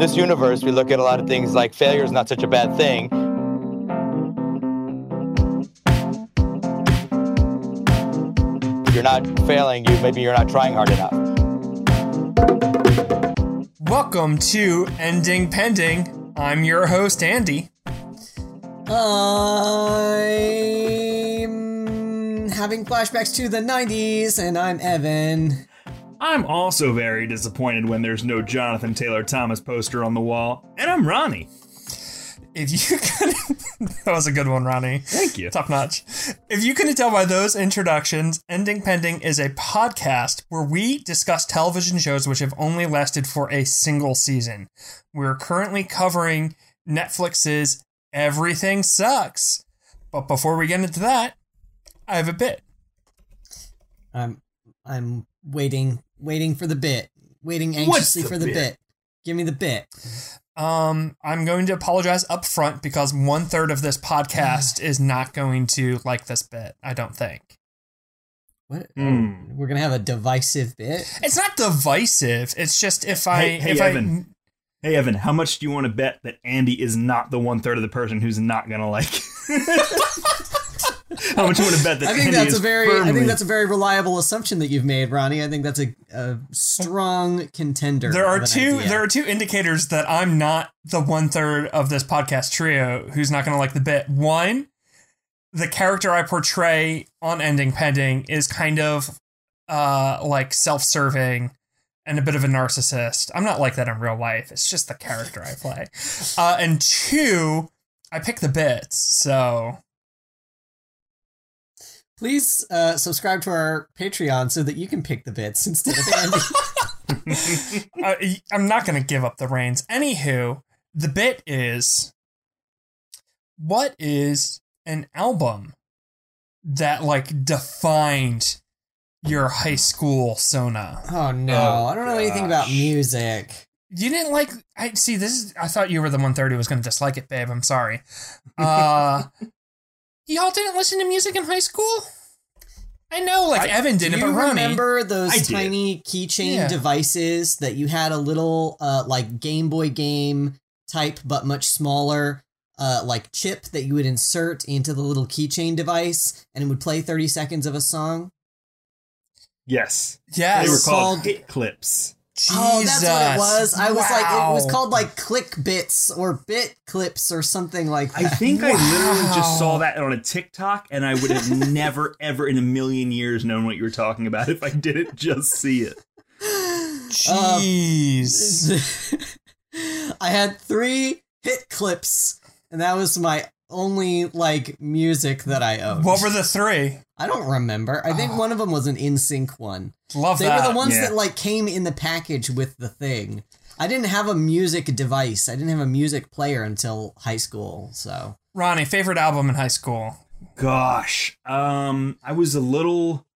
this universe, we look at a lot of things like failure is not such a bad thing. If you're not failing, you maybe you're not trying hard enough. Welcome to Ending Pending. I'm your host, Andy. I'm having flashbacks to the 90s, and I'm Evan. I'm also very disappointed when there's no Jonathan Taylor Thomas poster on the wall. And I'm Ronnie. If you could, that was a good one, Ronnie. Thank you. Top notch. If you couldn't tell by those introductions, Ending Pending is a podcast where we discuss television shows which have only lasted for a single season. We're currently covering Netflix's Everything Sucks. But before we get into that, I have a bit. I'm I'm waiting waiting for the bit. Waiting anxiously the for the bit? bit? Give me the bit. Um, I'm going to apologize up front because one third of this podcast is not going to like this bit. I don't think What? Hmm. We're gonna have a divisive bit. it's not divisive. It's just if I Hey- hey, if Evan. Hey, Evan, how much do you want to bet that Andy is not the one third of the person who's not going to like? how much you want to bet that I think Andy that's is a very I think that's a very reliable assumption that you've made, Ronnie. I think that's a, a strong contender. There are two idea. there are two indicators that I'm not the one third of this podcast trio who's not going to like the bit. One, the character I portray on Ending Pending is kind of uh like self-serving and a bit of a narcissist. I'm not like that in real life. It's just the character I play. Uh, and two, I pick the bits. So Please uh, subscribe to our Patreon so that you can pick the bits instead of Andy. uh, I'm not going to give up the reins. Anywho, the bit is what is an album that like defined your high school Sona? oh no, Oh, I don't know anything about music. You didn't like I see this is I thought you were the 130 was going to dislike it, babe. I'm sorry. Uh y'all didn't listen to music in high school? I know like Evan didn't, you but Ronnie remember those I did. tiny keychain Yeah. devices that you had a little uh, like Game Boy game type, but much smaller, uh, like chip that you would insert into the little keychain device, and it would play thirty seconds of a song? Yes. Yes. They were It's called called- hit clips. Oh, that's what it was. I was like, it was called like Click Bits or Bit Clips or something like that. I that. think I literally just saw that on a TikTok, and I would have never, ever in a million years known what you were talking about if I didn't just see it. Jeez. I had three hit clips, and that was my only like music that I owned. what were the three? I don't remember. I think Oh. one of them was an NSYNC one. Love They that. were the ones yeah. that like came in the package with the thing. I didn't have a music device. I didn't have a music player until high school. So Ronnie, favorite album in high school? Gosh, um, I was a little.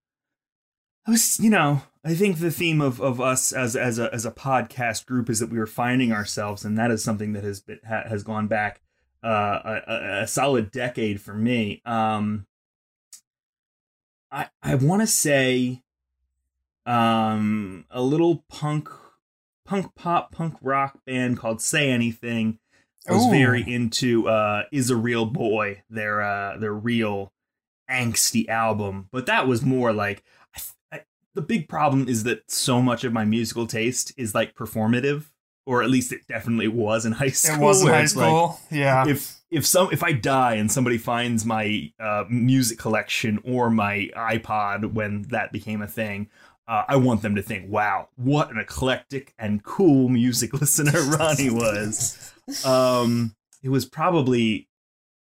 I was, you know, I think the theme of, of us as as a as a podcast group is that we were finding ourselves, and that is something that has been, ha, has gone back uh, a, a- solid decade for me. Um, I I want to say, um, a little punk punk pop punk rock band called Say Anything. I was Ooh. very into uh Is a Real Boy, their uh their real angsty album, but that was more like I, I, the big problem is that so much of my musical taste is like performative, or at least it definitely was in high school. It was in high it's like, school. yeah. if if some if I die and somebody finds my uh, music collection or my iPod when that became a thing, uh, I want them to think, "Wow, what an eclectic and cool music listener Ronnie was." um, it was probably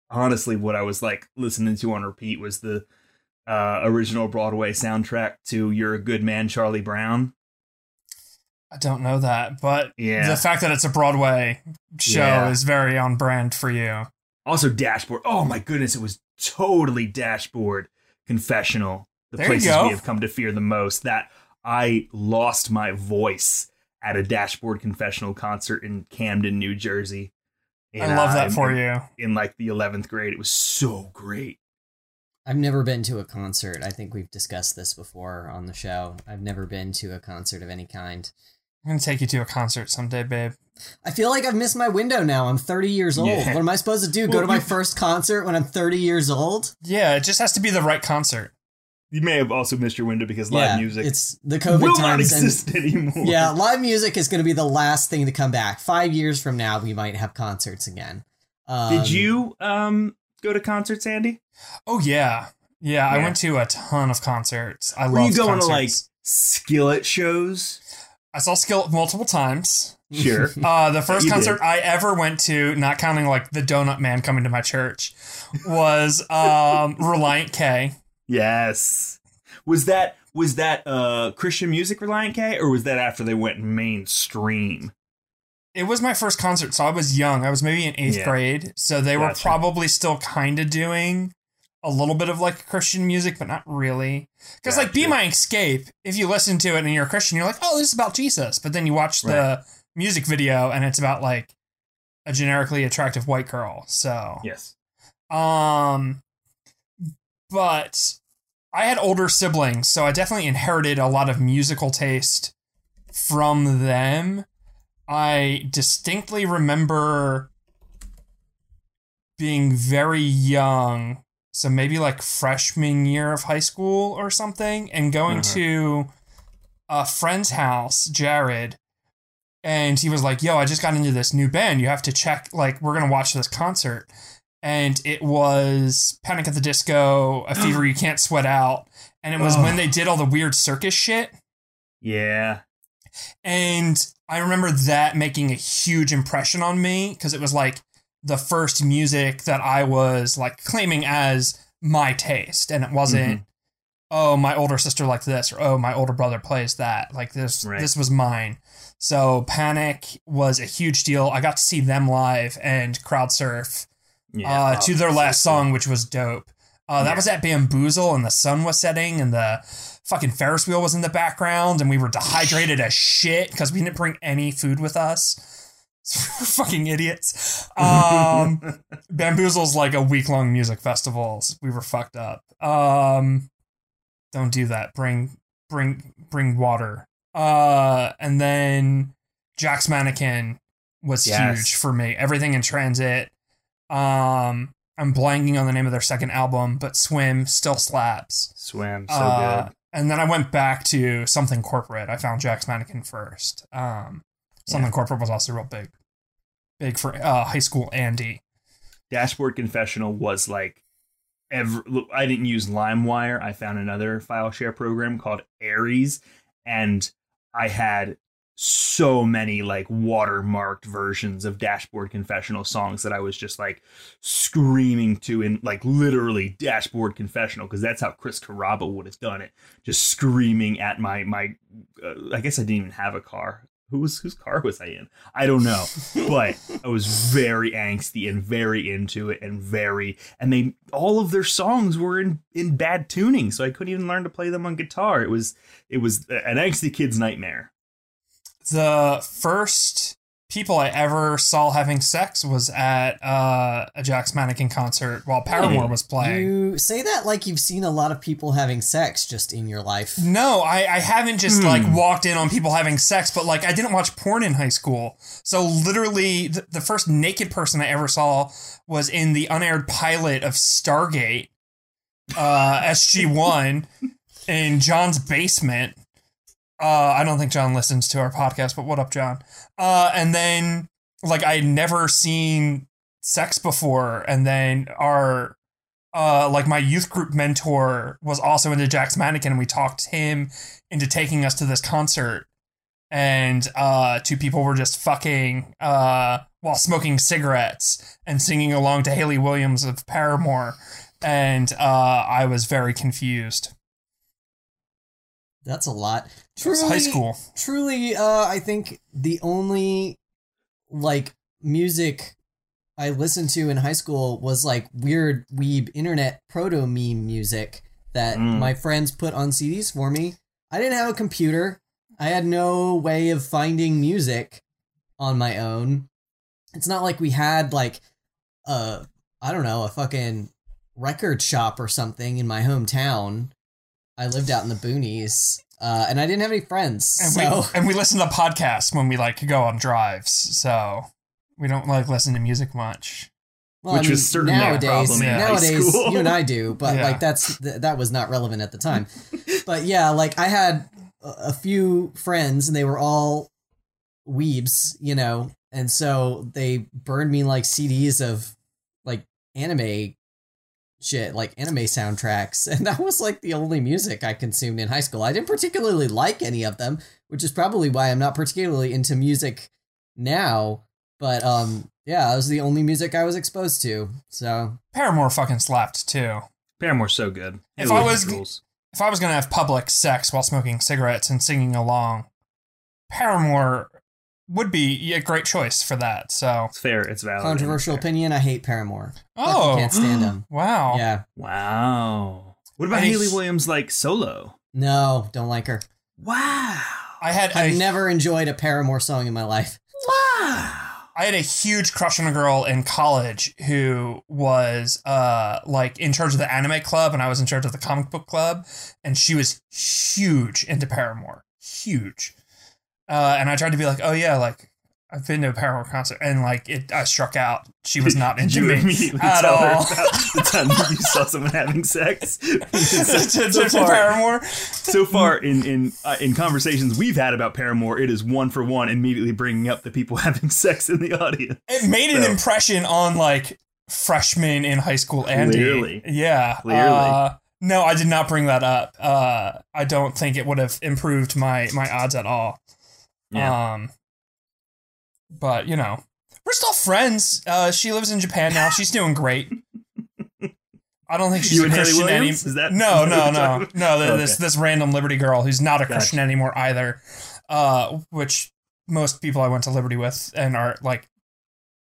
honestly what I was like listening to on repeat was the uh, original Broadway soundtrack to "You're a Good Man, Charlie Brown." I don't know that, but Yeah. the fact that it's a Broadway show Yeah. is very on brand for you. Also, Dashboard. Oh my goodness, it was totally Dashboard Confessional. The There places we have come to fear the most. That I lost my voice at a Dashboard Confessional concert in Camden, New Jersey. I love that in- for in- you. In like the eleventh grade, it was so great. I've never been to a concert. I think we've discussed this before on the show. I've never been to a concert of any kind. I'm gonna take you to a concert someday, babe. I feel like I've missed my window now. I'm 30 years old. Yeah. What am I supposed to do? Go to my you- first concert when I'm 30 years old? Yeah, it just has to be the right concert. You may have also missed your window because live yeah, music It's the COVID will not times. and- anymore. yeah, live music is going to be the last thing to come back. Five years from now, we might have concerts again. Um, Did you um go to concerts, Andy? Oh yeah, yeah. I went to a ton of concerts. I Were love you going concerts. to like skillet shows? I saw Skillet multiple times. Sure. Uh, the first You concert did. I ever went to, not counting like the Donut Man coming to my church, was um, Relient K. yes. Was that was that uh Christian music Relient K or was that after they went mainstream? It was my first concert, so I was young. I was maybe in eighth Yeah. grade, so they were probably still kind of doing a little bit of like Christian music, but not really. Because like "Be My Escape," if you listen to it and you're a Christian, you're like, "Oh, this is about Jesus," but then you watch the music video and it's about like a generically attractive white girl. So Yes. Um, but I had older siblings, so I definitely inherited a lot of musical taste from them. I distinctly remember being very young, so maybe like freshman year of high school or something, and going Uh-huh. to a friend's house, Jared, and he was like, "Yo, I just got into this new band. You have to check. Like, we're gonna watch this concert." And it was Panic at the Disco, A Fever You Can't Sweat Out, and it was Oh. when they did all the weird circus shit. Yeah. And I remember that making a huge impression on me because it was like the first music that I was like claiming as my taste. And it wasn't, oh, my older sister liked this or oh, my older brother plays that. Like this, Right. this was mine. So Panic was a huge deal. I got to see them live and crowd surf Yeah. uh, Oh, to their last song, which was dope. Uh, that Yeah. was at Bamboozle, and the sun was setting, and the fucking Ferris wheel was in the background, and we were dehydrated as shit because we didn't bring any food with us. fucking idiots. Um, Bamboozle's like a week long music festival. We were fucked up. Um, don't do that. Bring bring bring water. Uh, and then Jack's Mannequin was Yes. huge for me. Everything in transit. Um, I'm blanking on the name of their second album, but Swim still slaps. Swim so Uh, good. And then I went back to something corporate. I found Jack's Mannequin first. Um, something corporate was also real big, big for uh, high school Andy. Dashboard Confessional was like ever I didn't use LimeWire. I found another file share program called Ares and I had so many like watermarked versions of Dashboard Confessional songs that I was just like screaming to in like literally Dashboard Confessional because that's how Chris Carrabba would have done it. Just screaming at my my uh, I guess I didn't even have a car. Who was whose car was I in? I don't know, but I was very angsty and very into it and very and they all of their songs were in in bad tuning, so I couldn't even learn to play them on guitar. It was it was an angsty kid's nightmare. The first people I ever saw having sex was at uh, a Jack's Mannequin concert while Paramore was playing. You say that like you've seen a lot of people having sex just in your life. No, I, I haven't just Hmm. like walked in on people having sex, but like I didn't watch porn in high school. So literally, the, the first naked person I ever saw was in the unaired pilot of Stargate, uh, SG One, in John's basement. Uh, I don't think John listens to our podcast, but what up, John? Uh, and then like I had never seen sex before, and then our uh, like my youth group mentor was also into Jack's Mannequin, and we talked him into taking us to this concert. And uh, two people were just fucking uh, while smoking cigarettes and singing along to Hayley Williams of Paramore. And uh, I was very confused. That's a lot. Was high school. Truly, uh, I think the only like music I listened to in high school was like weird weeb internet proto meme music that Mm. my friends put on CDs for me. I didn't have a computer. I had no way of finding music on my own. It's not like we had like a I don't know, a fucking record shop or something in my hometown. I lived out in the boonies. uh, and I didn't have any friends. And so we and we listen to podcasts when we like go on drives. So we don't like listen to music much. well, Which I mean, was certainly a nowadays, problem in high nowadays school. you and I do, but Yeah. like that's th- that was not relevant at the time. but yeah, like I had a, a few friends, and they were all weebs, you know, and so they burned me like CDs of like anime shit, like anime soundtracks, and that was like the only music I consumed in high school. I didn't particularly like any of them, which is probably why I'm not particularly into music now. But um, yeah, it was the only music I was exposed to. So Paramore fucking slapped too. Paramore's so good. If I was- rules. If I was gonna have public sex while smoking cigarettes and singing along, Paramore would be a great choice for that. So, it's fair, it's valid. controversial and fair. opinion, I hate Paramore. Fucking oh, can't stand them. wow, Yeah, Wow. What about I- Hayley Williams like solo? no, don't like her. Wow. I had I've a, never enjoyed a Paramore song in my life. Wow. I had a huge crush on a girl in college who was uh like in charge of the anime club and I was in charge of the comic book club and she was huge into Paramore. Huge. Uh and I tried to be like, "Oh yeah, like I've been to a Paramore concert." And like it I struck out. She was not into you me at all. about the time you saw someone having sex? so, to far, Paramore. so far in in uh, in conversations we've had about Paramore, it is one for one immediately bringing up the people having sex in the audience. It made an impression on like freshmen in high school. Andy, Clearly. yeah, Clearly. Uh, no, I did not bring that up. Uh, I don't think it would have improved my my odds at all. Yeah. Um, but you know, we're still friends. Uh, she lives in Japan now. She's doing great. I don't think she's You a Christian anymore. Is that- no, is that no, what no, no. th- Okay. This this random Liberty girl who's not a Gotcha. Christian anymore either. Uh, which most people I went to Liberty with and are like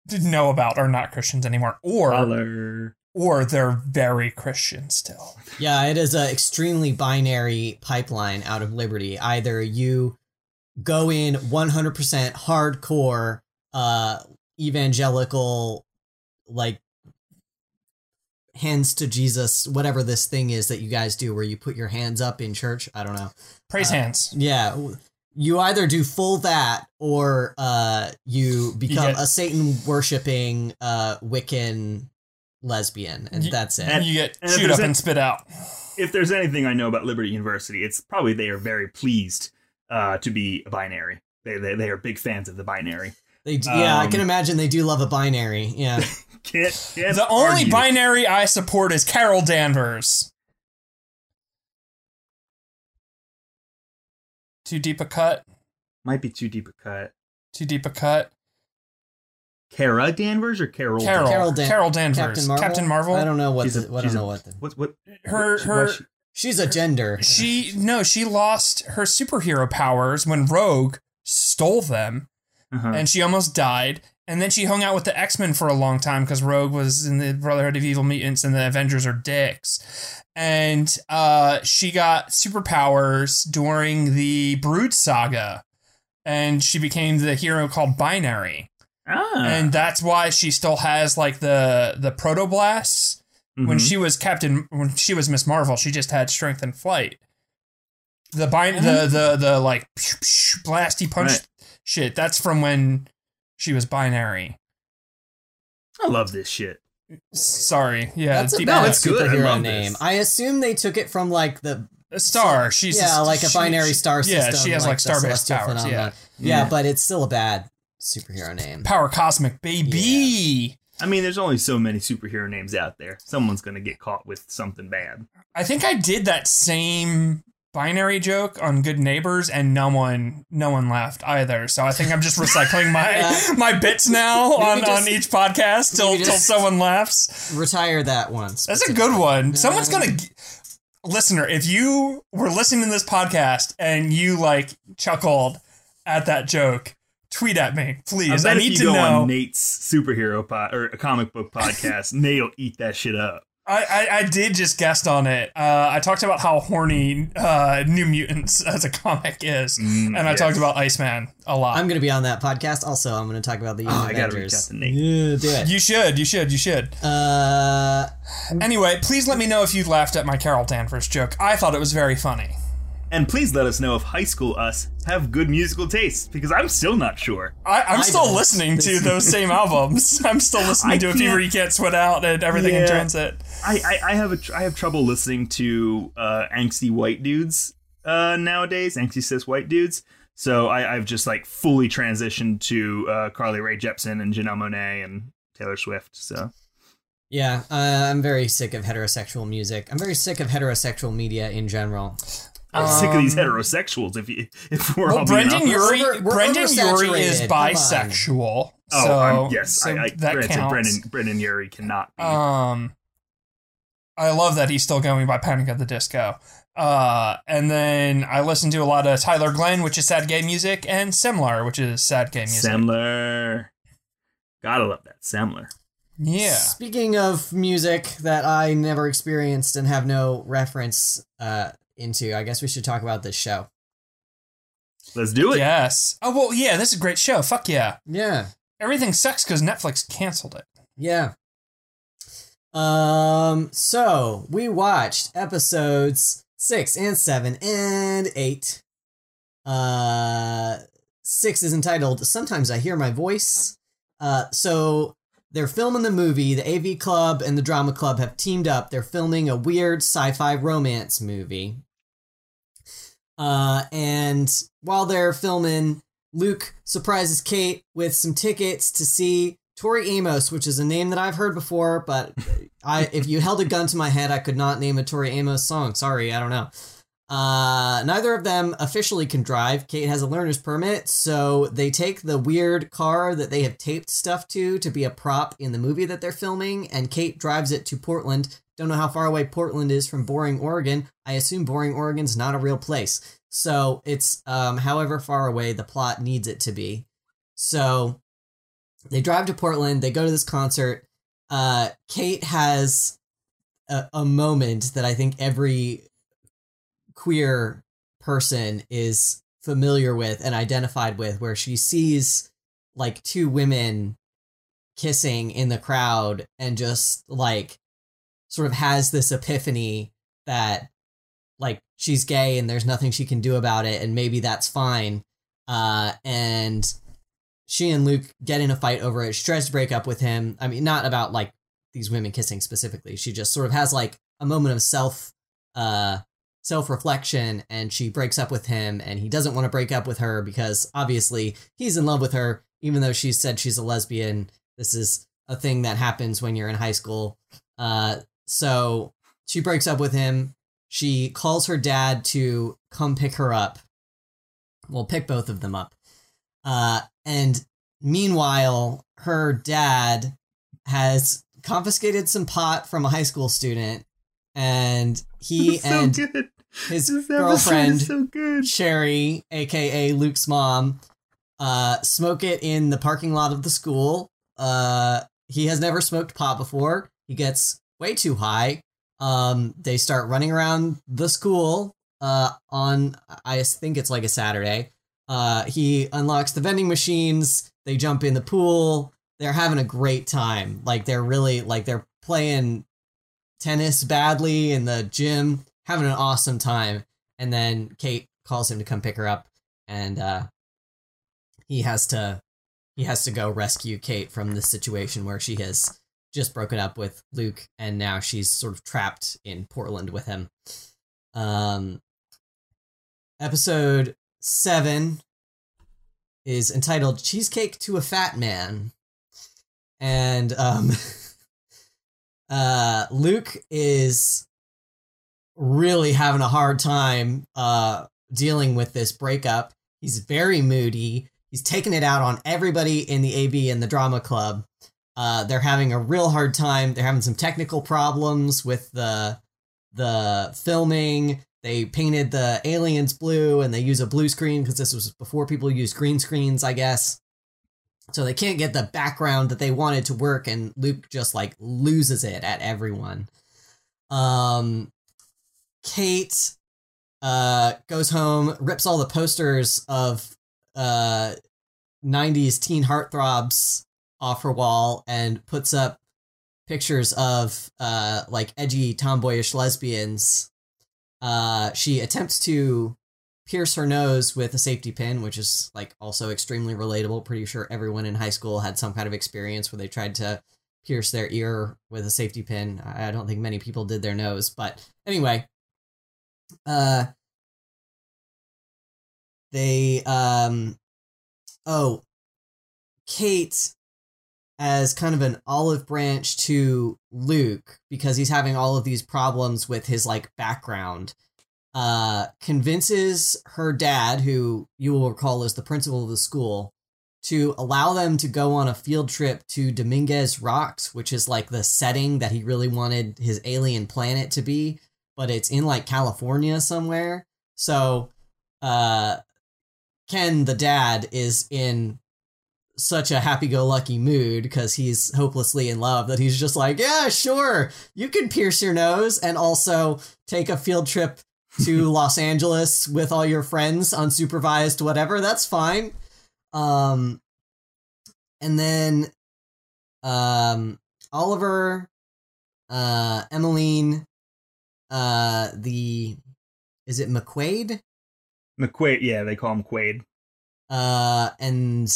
didn't know about are not Christians anymore, or Holler. or they're very Christian still. Yeah, it is an extremely binary pipeline out of Liberty. Either you go in 100% hardcore uh evangelical like hands to Jesus, whatever this thing is that you guys do where you put your hands up in church, I don't know. Praise Uh, hands. Yeah, you either do full that or uh you become get- a Satan worshiping uh Wiccan lesbian and You- that's it. And you get and chewed up and spit out. If there's anything I know about Liberty University, it's probably they are very pleased uh, to be a binary. They, they they are big fans of the binary. They d- yeah, I Um, can imagine they do love a binary. Yeah. Can't, can't The only argue. binary I support is Carol Danvers. Too deep a cut. might be too deep a cut. Too deep a cut. Kara Danvers or Carol? Carol. Carol Carol, Dan- Danvers. Captain Marvel. I don't know what She's the, a- I don't a- know what the, What what? Her what- her what- She's a gender. she no she lost her superhero powers when Rogue stole them uh-huh. and she almost died. And then she hung out with the X Men for a long time because Rogue was in the Brotherhood of Evil Mutants and the Avengers are dicks. And uh, she got superpowers during the Brood saga. And she became the hero called Binary. ah. And that's why she still has like the the protoblasts. When mm-hmm. she was Captain when she was Miss Marvel, she just had strength and flight. The bin- the mm-hmm. the the like blasty punch Right. shit, that's from when she was binary. I love this shit. Sorry, yeah, That's a bad No, it's good. I superhero love name. this. I assume they took it from like the a star. She's yeah, like a she- binary star Yeah, system. she has like, the star based powers. phenomenon. Yeah, yeah, but it's still a bad superhero name. power cosmic baby. I mean, there's only so many superhero names out there. Someone's gonna get caught with something bad. I think I did that same binary joke on Good Neighbors, and no one, no one laughed either. So I think I'm just recycling my Yeah. my bits now on, just- on each podcast till till someone laughs. Retire that once. That's a good one. Someone's gonna. g- Listener, if you were listening to this podcast and you like chuckled at that joke, tweet at me, I please. bet I if need you to go know. on Nate's superhero pod or a comic book podcast, Nate'll eat that shit up. I, I, I did just guest on it. Uh, I talked about how horny uh, New Mutants as a comic is, Mm, and I yes. talked about Iceman a lot. I'm going to be on that podcast. Also, I'm going to talk about the Oh, Young I gotta Avengers. reach out to Nate. Yeah, do it. you should, you should, you should. Uh, Anyway, please let me know if you laughed at my Carol Danvers joke. I thought it was very funny. And please let us know if high school us have good musical taste, because I'm still not sure. I, I'm I still don't. listening to those same albums. I'm still listening I to a fever can't- you can't sweat out and everything in transit. I, I, I have a tr- I have trouble listening to uh, angsty white dudes uh, nowadays, angsty cis white dudes. So I, I've just like fully transitioned to uh, Carly Rae Jepsen and Janelle Monáe and Taylor Swift. So Yeah, uh, I'm very sick of heterosexual music. I'm very sick of heterosexual media in general. I'm sick of these Um, heterosexuals. If you, if we're Well, all being Brendon honest. Urie, We're- we're Brendon Urie is oversaturated. Come bisexual. Oh, so, I'm, yes, so I, I that granted counts. Brendon Brendon Urie cannot be. Um, I love that he's still going by Panic at the Disco. Uh, and then I listen to a lot of Tyler Glenn, which is sad gay music, and Semler, which is sad gay music. Semler, gotta love that Semler. yeah. Speaking of music that I never experienced and have no reference uh, into, I guess we should talk about this show. Let's do it. Yes. Oh well, yeah. This is a great show. Fuck yeah. Yeah, Everything sucks because Netflix canceled it. yeah. Um, so we watched episodes six and seven and eight. Uh, six is entitled "Sometimes I Hear My Voice." Uh, so they're filming the movie. The AV Club and the Drama Club have teamed up. They're filming a weird sci-fi romance movie. Uh, and while they're filming, Luke surprises Kate with some tickets to see Tori Amos, which is a name that I've heard before, but I if you held a gun to my head, I could not name a Tori Amos song. Sorry, I don't know. Uh, neither of them officially can drive. Kate has a learner's permit, so they take the weird car that they have taped stuff to to be a prop in the movie that they're filming, and Kate drives it to Portland. Don't know how far away Portland is from Boring, Oregon. I assume Boring, Oregon's not a real place. So it's um, however far away the plot needs it to be. So they drive to Portland. They go to this concert. Uh, Kate has a, a moment that I think every queer person is familiar with and identified with, where she sees like two women kissing in the crowd and just like sort of has this epiphany that like she's gay and there's nothing she can do about it and maybe that's fine uh and she and Luke get in a fight over it. She tries to break up with him. I mean, not about like these women kissing specifically. She just sort of has like a moment of self uh self-reflection and she breaks up with him and he doesn't want to break up with her because obviously he's in love with her even though she said she's a lesbian. This is a thing that happens when you're in high school. Uh so she breaks up with him. She calls her dad to come pick her up. We'll pick both of them up. Uh, and meanwhile, her dad has confiscated some pot from a high school student, and he so and good. His This girlfriend so good. Sherry, aka Luke's mom, uh, smoke it in the parking lot of the school. Uh, he has never smoked pot before. He gets way too high. Um, they start running around the school. Uh, on I think it's like a Saturday. Uh, he unlocks the vending machines. They jump in the pool. They're having a great time. Like they're really like they're playing tennis badly in the gym, having an awesome time. And then Kate calls him to come pick her up, and uh, he has to he has to go rescue Kate from this situation where she has just broken up with Luke, and now she's sort of trapped in Portland with him. Um, episode seven is entitled "Cheesecake to a Fat Man," and um, uh, Luke is really having a hard time uh dealing with this breakup. He's very moody. He's taking it out on everybody in the AV and the drama club. Uh, they're having a real hard time. They're having some technical problems with the the filming. They painted the aliens blue and they use a blue screen because this was before people used green screens, I guess. So they can't get the background that they wanted to work, and Luke just like loses it at everyone. Um, Kate uh, goes home, rips all the posters of uh, 90s teen heartthrobs off her wall, and puts up pictures of uh, like edgy tomboyish lesbians. Uh, she attempts to pierce her nose with a safety pin, which is like also extremely relatable. Pretty sure everyone in high school had some kind of experience where they tried to pierce their ear with a safety pin. I don't think many people did their nose, but anyway, uh, they um, oh, Kate as kind of an olive branch to Luke because he's having all of these problems with his like background. Uh, convinces her dad, who you will recall is the principal of the school, to allow them to go on a field trip to Dominguez Rocks, which is like the setting that he really wanted his alien planet to be, but it's in like California somewhere. So, uh, Ken, the dad, is in such a happy-go-lucky mood because he's hopelessly in love that he's just like, yeah, sure, you can pierce your nose and also take a field trip to Los Angeles with all your friends, unsupervised, whatever. That's fine. Um, and then, um, Oliver, uh, Emaline, uh, the is it McQuaid? McQuaid, yeah, they call him Quaid. Uh, and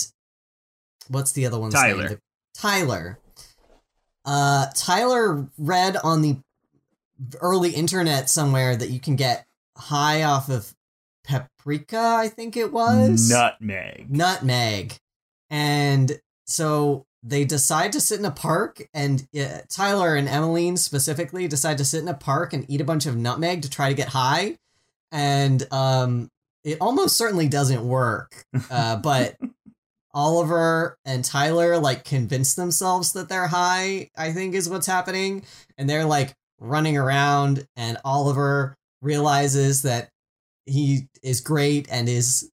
what's the other one's Tyler. name? The- Tyler. Uh, Tyler read on the early internet somewhere that you can get high off of paprika, I think it was. Nutmeg. Nutmeg. And so they decide to sit in a park, and uh, Tyler and Emaline specifically decide to sit in a park and eat a bunch of nutmeg to try to get high. And um, it almost certainly doesn't work. Uh, but Oliver and Tyler like convince themselves that they're high, I think is what's happening. And they're like running around, and Oliver realizes that he is great and is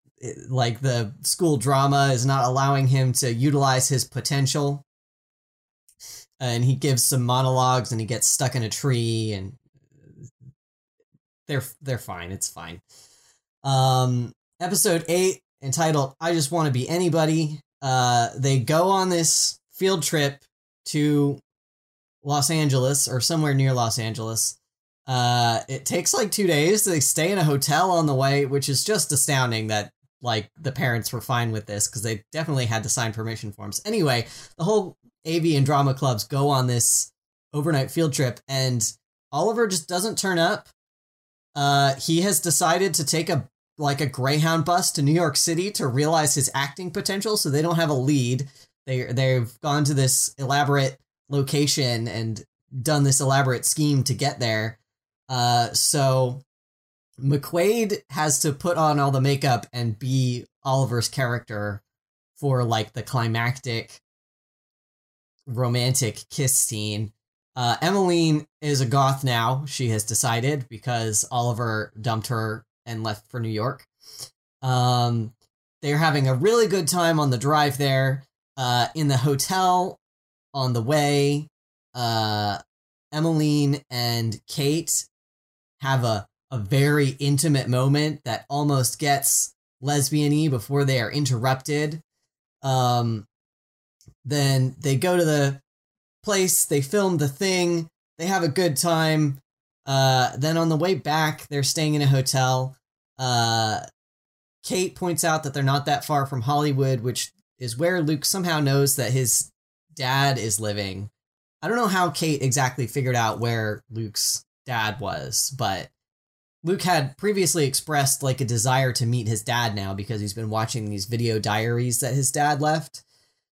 like the school drama is not allowing him to utilize his potential. And he gives some monologues and he gets stuck in a tree and they're they're fine. It's fine. Um episode 8 entitled I just want to be anybody. Uh they go on this field trip to Los Angeles or somewhere near Los Angeles. Uh it takes like 2 days. They stay in a hotel on the way, which is just astounding that like the parents were fine with this because they definitely had to sign permission forms. Anyway, the whole AV and drama clubs go on this overnight field trip and Oliver just doesn't turn up. Uh he has decided to take a like a Greyhound bus to New York City to realize his acting potential so they don't have a lead. They they've gone to this elaborate location and done this elaborate scheme to get there. Uh so McQuaid has to put on all the makeup and be Oliver's character for like the climactic romantic kiss scene. Uh, Emaline is a goth now, she has decided, because Oliver dumped her and left for New York. Um, they're having a really good time on the drive there. Uh, in the hotel on the way, uh, Emaline and Kate have a, a very intimate moment that almost gets lesbian-y before they are interrupted. Um, then they go to the place, they film the thing, they have a good time. Uh, then on the way back, they're staying in a hotel. Uh, Kate points out that they're not that far from Hollywood, which is where Luke somehow knows that his dad is living. I don't know how Kate exactly figured out where Luke's dad was, but Luke had previously expressed like a desire to meet his dad now because he's been watching these video diaries that his dad left.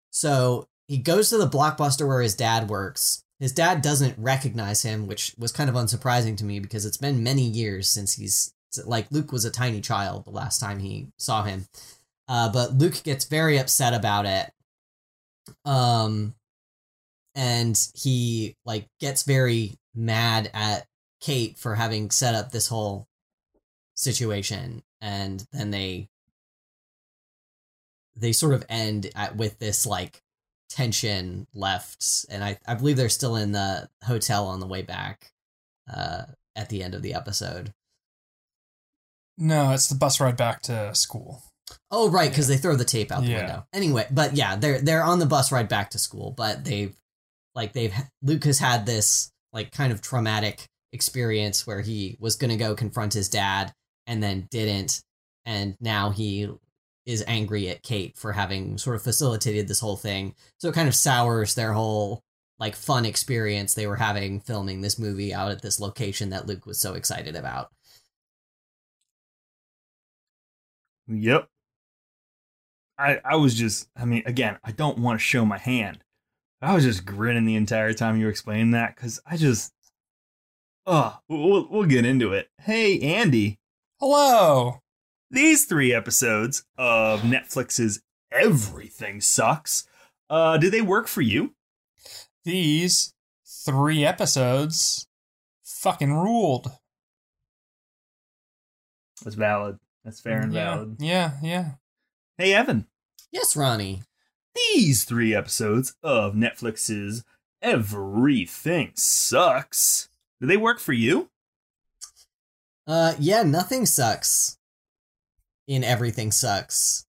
So he goes to the blockbuster where his dad works. His dad doesn't recognize him, which was kind of unsurprising to me because it's been many years since he's like Luke was a tiny child the last time he saw him. Uh, but Luke gets very upset about it. Um, and he like gets very mad at Kate for having set up this whole situation, and then they they sort of end at, with this like tension left, and I I believe they're still in the hotel on the way back uh, at the end of the episode. No, it's the bus ride back to school. Oh right, because they throw the tape out the Yeah. window. Anyway, but yeah, they're they're on the bus ride back to school, but they've like they've Luke has had this like kind of traumatic experience where he was gonna go confront his dad and then didn't, and now he is angry at Kate for having sort of facilitated this whole thing. So it kind of sours their whole like fun experience they were having filming this movie out at this location that Luke was so excited about. Yep. I I was just I mean again I don't want to show my hand. I was just grinning the entire time you were explaining that because I just oh we'll we'll get into it. Hey Andy, Hello. these three episodes of Netflix's Everything Sucks. Uh, did they work for you? These three episodes fucking ruled. That's valid. That's fair and yeah, valid. Yeah, yeah. Hey Evan, Yes, Ronnie. these three episodes of Netflix's Everything Sucks. Did they work for you? Uh yeah, nothing sucks. In everything sucks.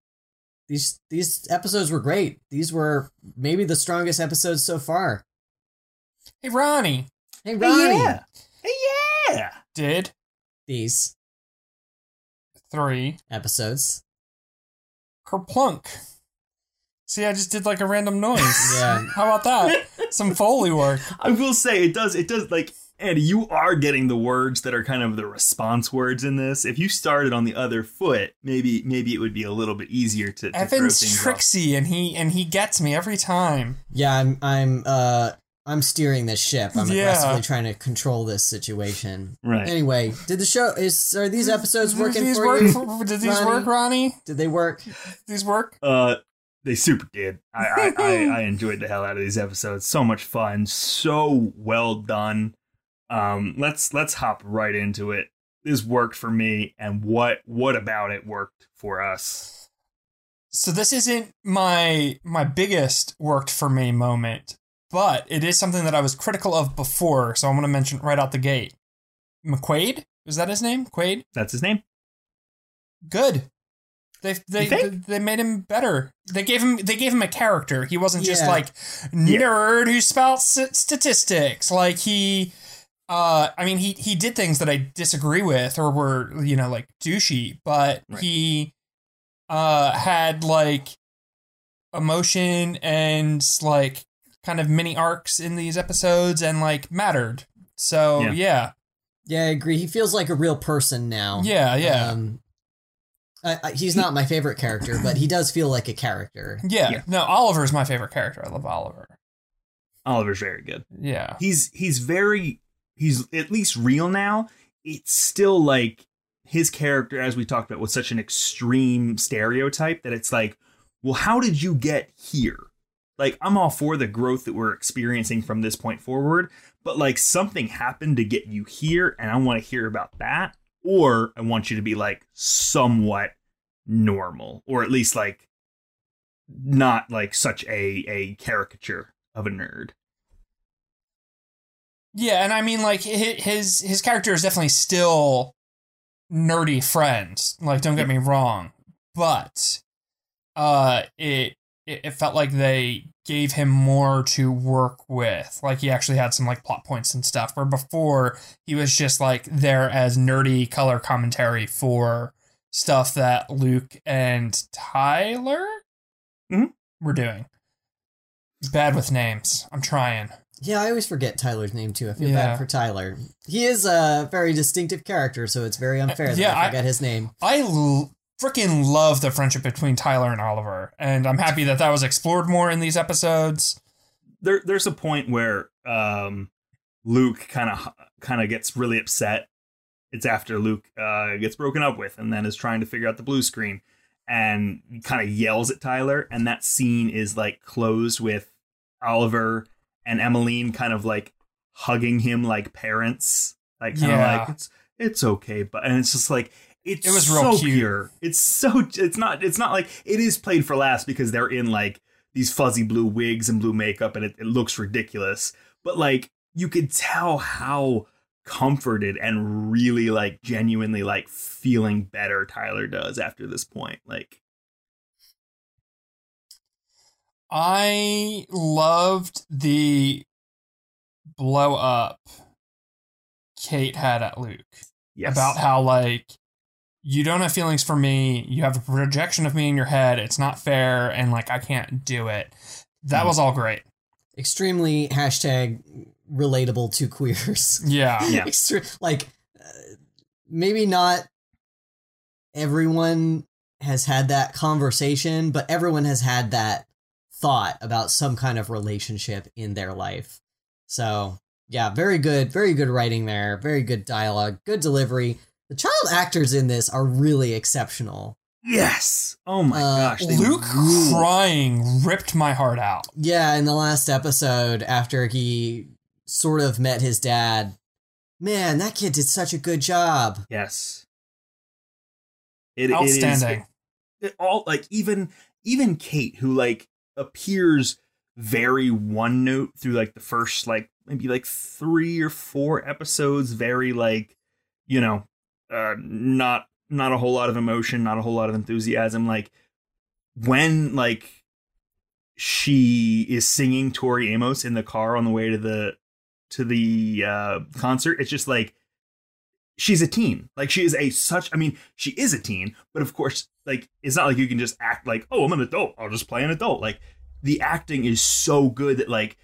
These these episodes were great. These were maybe the strongest episodes so far. Hey, Ronnie. Hey Ronnie. Hey, yeah. Hey, yeah. Did These three episodes. kerplunk. See, I just did like a random noise. Yeah. How about that? Some Foley work. I will say it does. It does like Eddie. You are getting the words that are kind of the response words in this. If you started on the other foot, maybe maybe it would be a little bit easier to. to throw Evan's things off. and he and he gets me every time. Yeah, I'm I'm uh I'm steering this ship. I'm Yeah. aggressively trying to control this situation. Right. Anyway, did the show is are these episodes Did working these for work? you? did these Ronnie? work, Ronnie? Did they work? These work? Uh, they super did. I I, I I enjoyed the hell out of these episodes. So much fun. So well done. Um, let's let's hop right into it. This worked for me, and what what about it worked for us? So this isn't my my biggest worked for me moment, but it is something that I was critical of before. So I'm going to mention right out the gate. McQuaid is that his name? Quaid. That's his name. Good. They they You think? they made him better. They gave him they gave him a character. He wasn't just like nerd who spouts statistics. Like he, uh, I mean he he did things that I disagree with or were you know like douchey, but Right. he, uh, had like emotion and like kind of mini arcs in these episodes and like mattered. So Yeah. yeah, Yeah, I agree. He feels like a real person now. yeah, yeah. Um, I, I, he's not my favorite character, but he does feel like a character. Yeah, Yeah. no, Oliver's my favorite character. I love Oliver. Oliver's very good. Yeah. he's he's very he's at least real now it's still like his character as we talked about was such an extreme stereotype that it's like well how did you get here? Like i'm all for the growth that we're experiencing from this point forward but like something happened to get you here and i want to hear about that or i want you to be like somewhat normal or at least like not like such a a caricature of a nerd Yeah, and I mean, like his his character is definitely still nerdy friends. Like, don't get me wrong, but uh, it it, felt like they gave him more to work with. Like, he actually had some like plot points and stuff. Where before he was just like there as nerdy color commentary for stuff that Luke and Tyler Mhm. were doing. Bad with names. I'm trying. Yeah, I always forget Tyler's name too. I feel Yeah. bad for Tyler. He is a very distinctive character, so it's very unfair that yeah, I I- forget his name. I l- freaking love the friendship between Tyler and Oliver, and I'm happy that that was explored more in these episodes. there there's a point where um Luke kind of kind of gets really upset. It's after Luke uh gets broken up with and then is trying to figure out the blue screen and kind of yells at Tyler and that scene is like closed with Oliver and Emaline kind of like hugging him like parents like kind of like it's it's okay but and it's just like it's It was real so cute. pure. It's so it's not it's not like it is played for laughs because they're in like these fuzzy blue wigs and blue makeup and it, it looks ridiculous. But like you could tell how comforted and really like genuinely like feeling better Tyler does after this point. Like I loved the blow up Kate had at Luke yes. about how like you don't have feelings for me. You have a projection of me in your head. It's not fair, and like I can't do it. That Mhm. was all great. Extremely hashtag relatable to queers. Yeah. Yeah. Extre- like uh, maybe not everyone has had that conversation, but everyone has had that thought about some kind of relationship in their life. So, yeah, very good, very good writing there, very good dialogue, good delivery. The child actors in this are really exceptional. Yes. Oh my Uh, gosh. Luke crying ripped my heart out. Yeah, in the last episode, after he sort of met his dad, man, that kid did such a good job. Yes. It, it is- Outstanding. it all like even even Kate who like appears very one note through like the first like maybe like 3 or 4 episodes very like you know uh not not a whole lot of emotion not a whole lot of enthusiasm like when like she is singing Tori Amos in the car on the way to the to the uh concert it's just like she's a teen. Like she is a such I mean, she is a teen, but of course, like it's not like you can just act like, "Oh, I'm an adult. I'll just play an adult." Like the acting is so good that like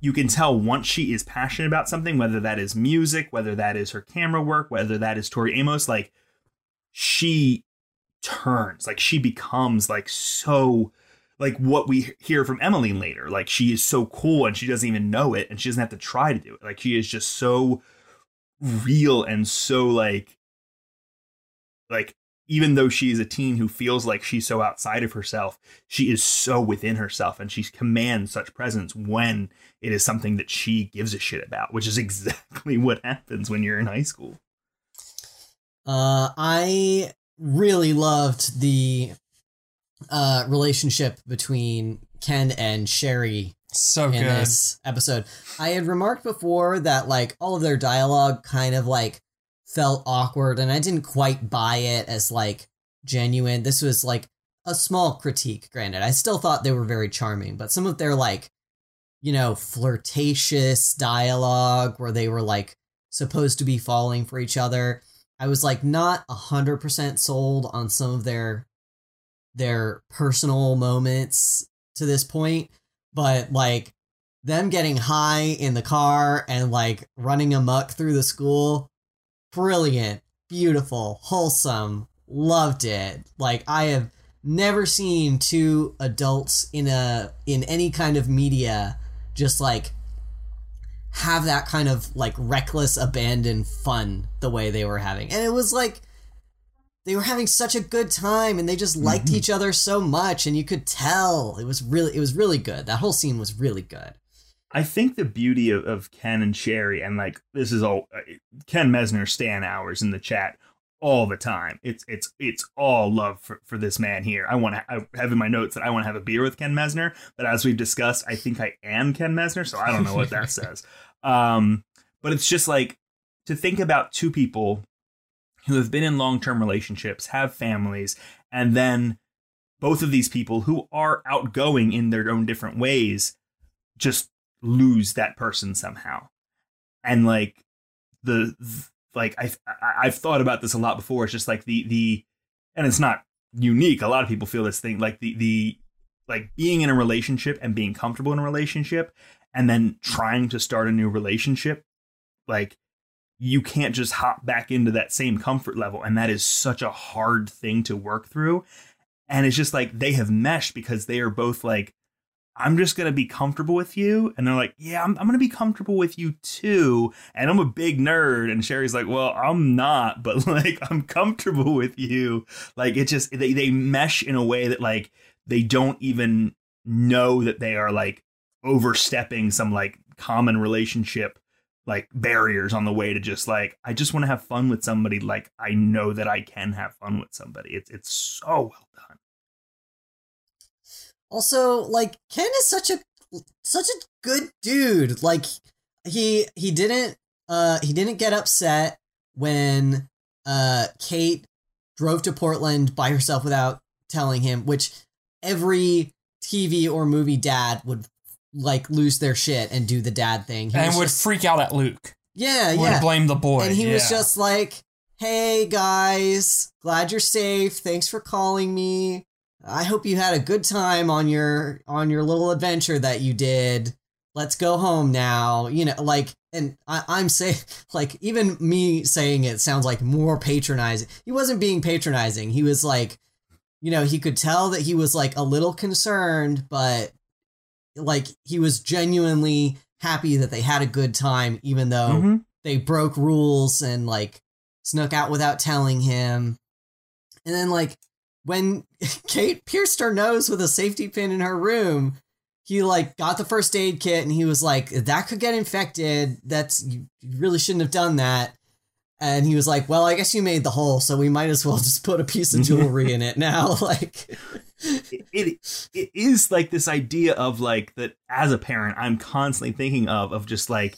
you can tell once she is passionate about something, whether that is music, whether that is her camera work, whether that is Tori Amos, like she turns, like she becomes like so like what we hear from Emaline later. Like she is so cool and she doesn't even know it and she doesn't have to try to do it. Like she is just so real and so like like even though she is a teen who feels like she's so outside of herself she is so within herself and she commands such presence when it is something that she gives a shit about which is exactly what happens when you're in high school Uh, I really loved the uh, relationship between Ken and Sherry So in good. this episode. I had remarked before that like all of their dialogue kind of like felt awkward and I didn't quite buy it as like genuine. This was like a small critique, granted. I still thought they were very charming, but some of their like you know, flirtatious dialogue where they were like supposed to be falling for each other. I was like not a hundred percent sold on some of their their personal moments to this point, but like them getting high in the car and like running amok through the school, brilliant, beautiful, wholesome, loved it. Like I have never seen two adults in a in any kind of media just like have that kind of like reckless abandon fun the way they were having. And it was like they were having such a good time and they just liked Mhm. each other so much and you could tell. It was really it was really good. That whole scene was really good. I think the beauty of, of Ken and Sherry, and like this is all uh, Ken Messner stan hours in the chat all the time. It's it's it's all love for, for this man here. I want to I have in my notes that I want to have a beer with Ken Messner, but as we've discussed, I think I am Ken Messner, so I don't know what that says. Um, but it's just like to think about two people who have been in long term relationships, have families, and then both of these people who are outgoing in their own different ways just lose that person somehow and like the like I've I- I've thought about this a lot before. It's just like the the and it's not unique. A lot of people feel this thing like the the like being in a relationship and being comfortable in a relationship and then trying to start a new relationship like you can't just hop back into that same comfort level and that is such a hard thing to work through and it's just like they have meshed because they are both like I'm just going to be comfortable with you. And they're like, yeah, I'm, I'm going to be comfortable with you too. And I'm a big nerd. And Sherry's like, well, I'm not, but like, I'm comfortable with you. Like, it just, they, they mesh in a way that like, they don't even know that they are like overstepping some like common relationship like barriers on the way to just like I just want to have fun with somebody like I know that I can have fun with somebody. It's it's so well done. Also, like Ken is such a such a good dude. Like he he didn't uh he didn't get upset when uh Kate drove to Portland by herself without telling him, which every TV or movie dad would like lose their shit and do the dad thing. He and would just- freak out at Luke. yeah, Would yeah. blame the boy. and he was just like, "Hey guys, glad you're safe. Thanks for calling me. I hope you had a good time on your on your little adventure that you did. Let's go home now." You know, like and I, I'm saying like even me saying it sounds like more patronizing. He wasn't being patronizing. He was like, you know, he could tell that he was like a little concerned, but like he was genuinely happy that they had a good time, even though Mhm. they broke rules and like snuck out without telling him. And then like when Kate pierced her nose with a safety pin in her room, he like got the first aid kit and he was like, that could get infected. That's you really shouldn't have done that. And he was like, well, I guess you made the hole, so we might as well just put a piece of jewelry in it now. Like it, it it is like this idea of like that as a parent i'm constantly thinking of of just like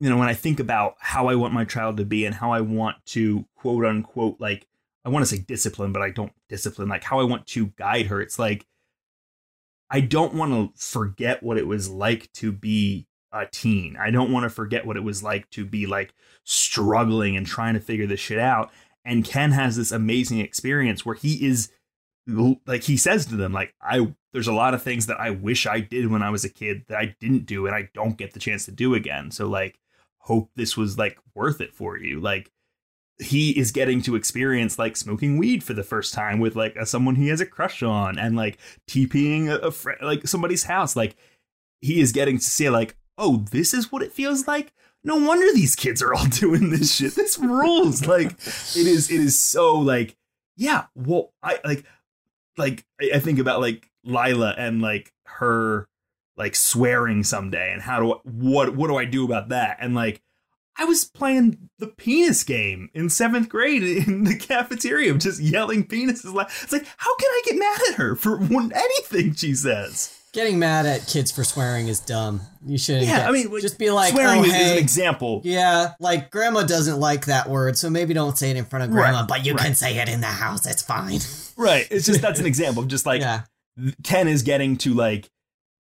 you know when i think about how i want my child to be and how i want to quote unquote like i want to say discipline but i don't discipline like how i want to guide her. It's like i don't want to forget what it was like to be a teen. I don't want to forget what it was like to be like struggling and trying to figure this shit out. And ken has this amazing experience where he is like he says to them like i there's a lot of things that i wish i did when i was a kid that i didn't do and i don't get the chance to do again. So like hope this was like worth it for you. Like he is getting to experience like smoking weed for the first time with like a, someone he has a crush on and like TPing a, a friend like somebody's house. Like he is getting to see like oh this is what it feels like? No wonder these kids are all doing this shit. This rules. Like it is it is so like yeah well i like like I think about like Lila and like her like swearing someday and how do I, what what do I do about that? And like I was playing the penis game in seventh grade in the cafeteria, just yelling penises. Like it's like how can I get mad at her for anything she says? getting mad at kids for swearing is dumb. You shouldn't. Yeah, get- I mean, like, just be like, Swearing oh, is, is an example. Yeah, like grandma doesn't like that word, so maybe don't say it in front of grandma, Right, but you right. can say it in the house. It's fine. Right. It's just that's an example of just like yeah. Ken is getting to like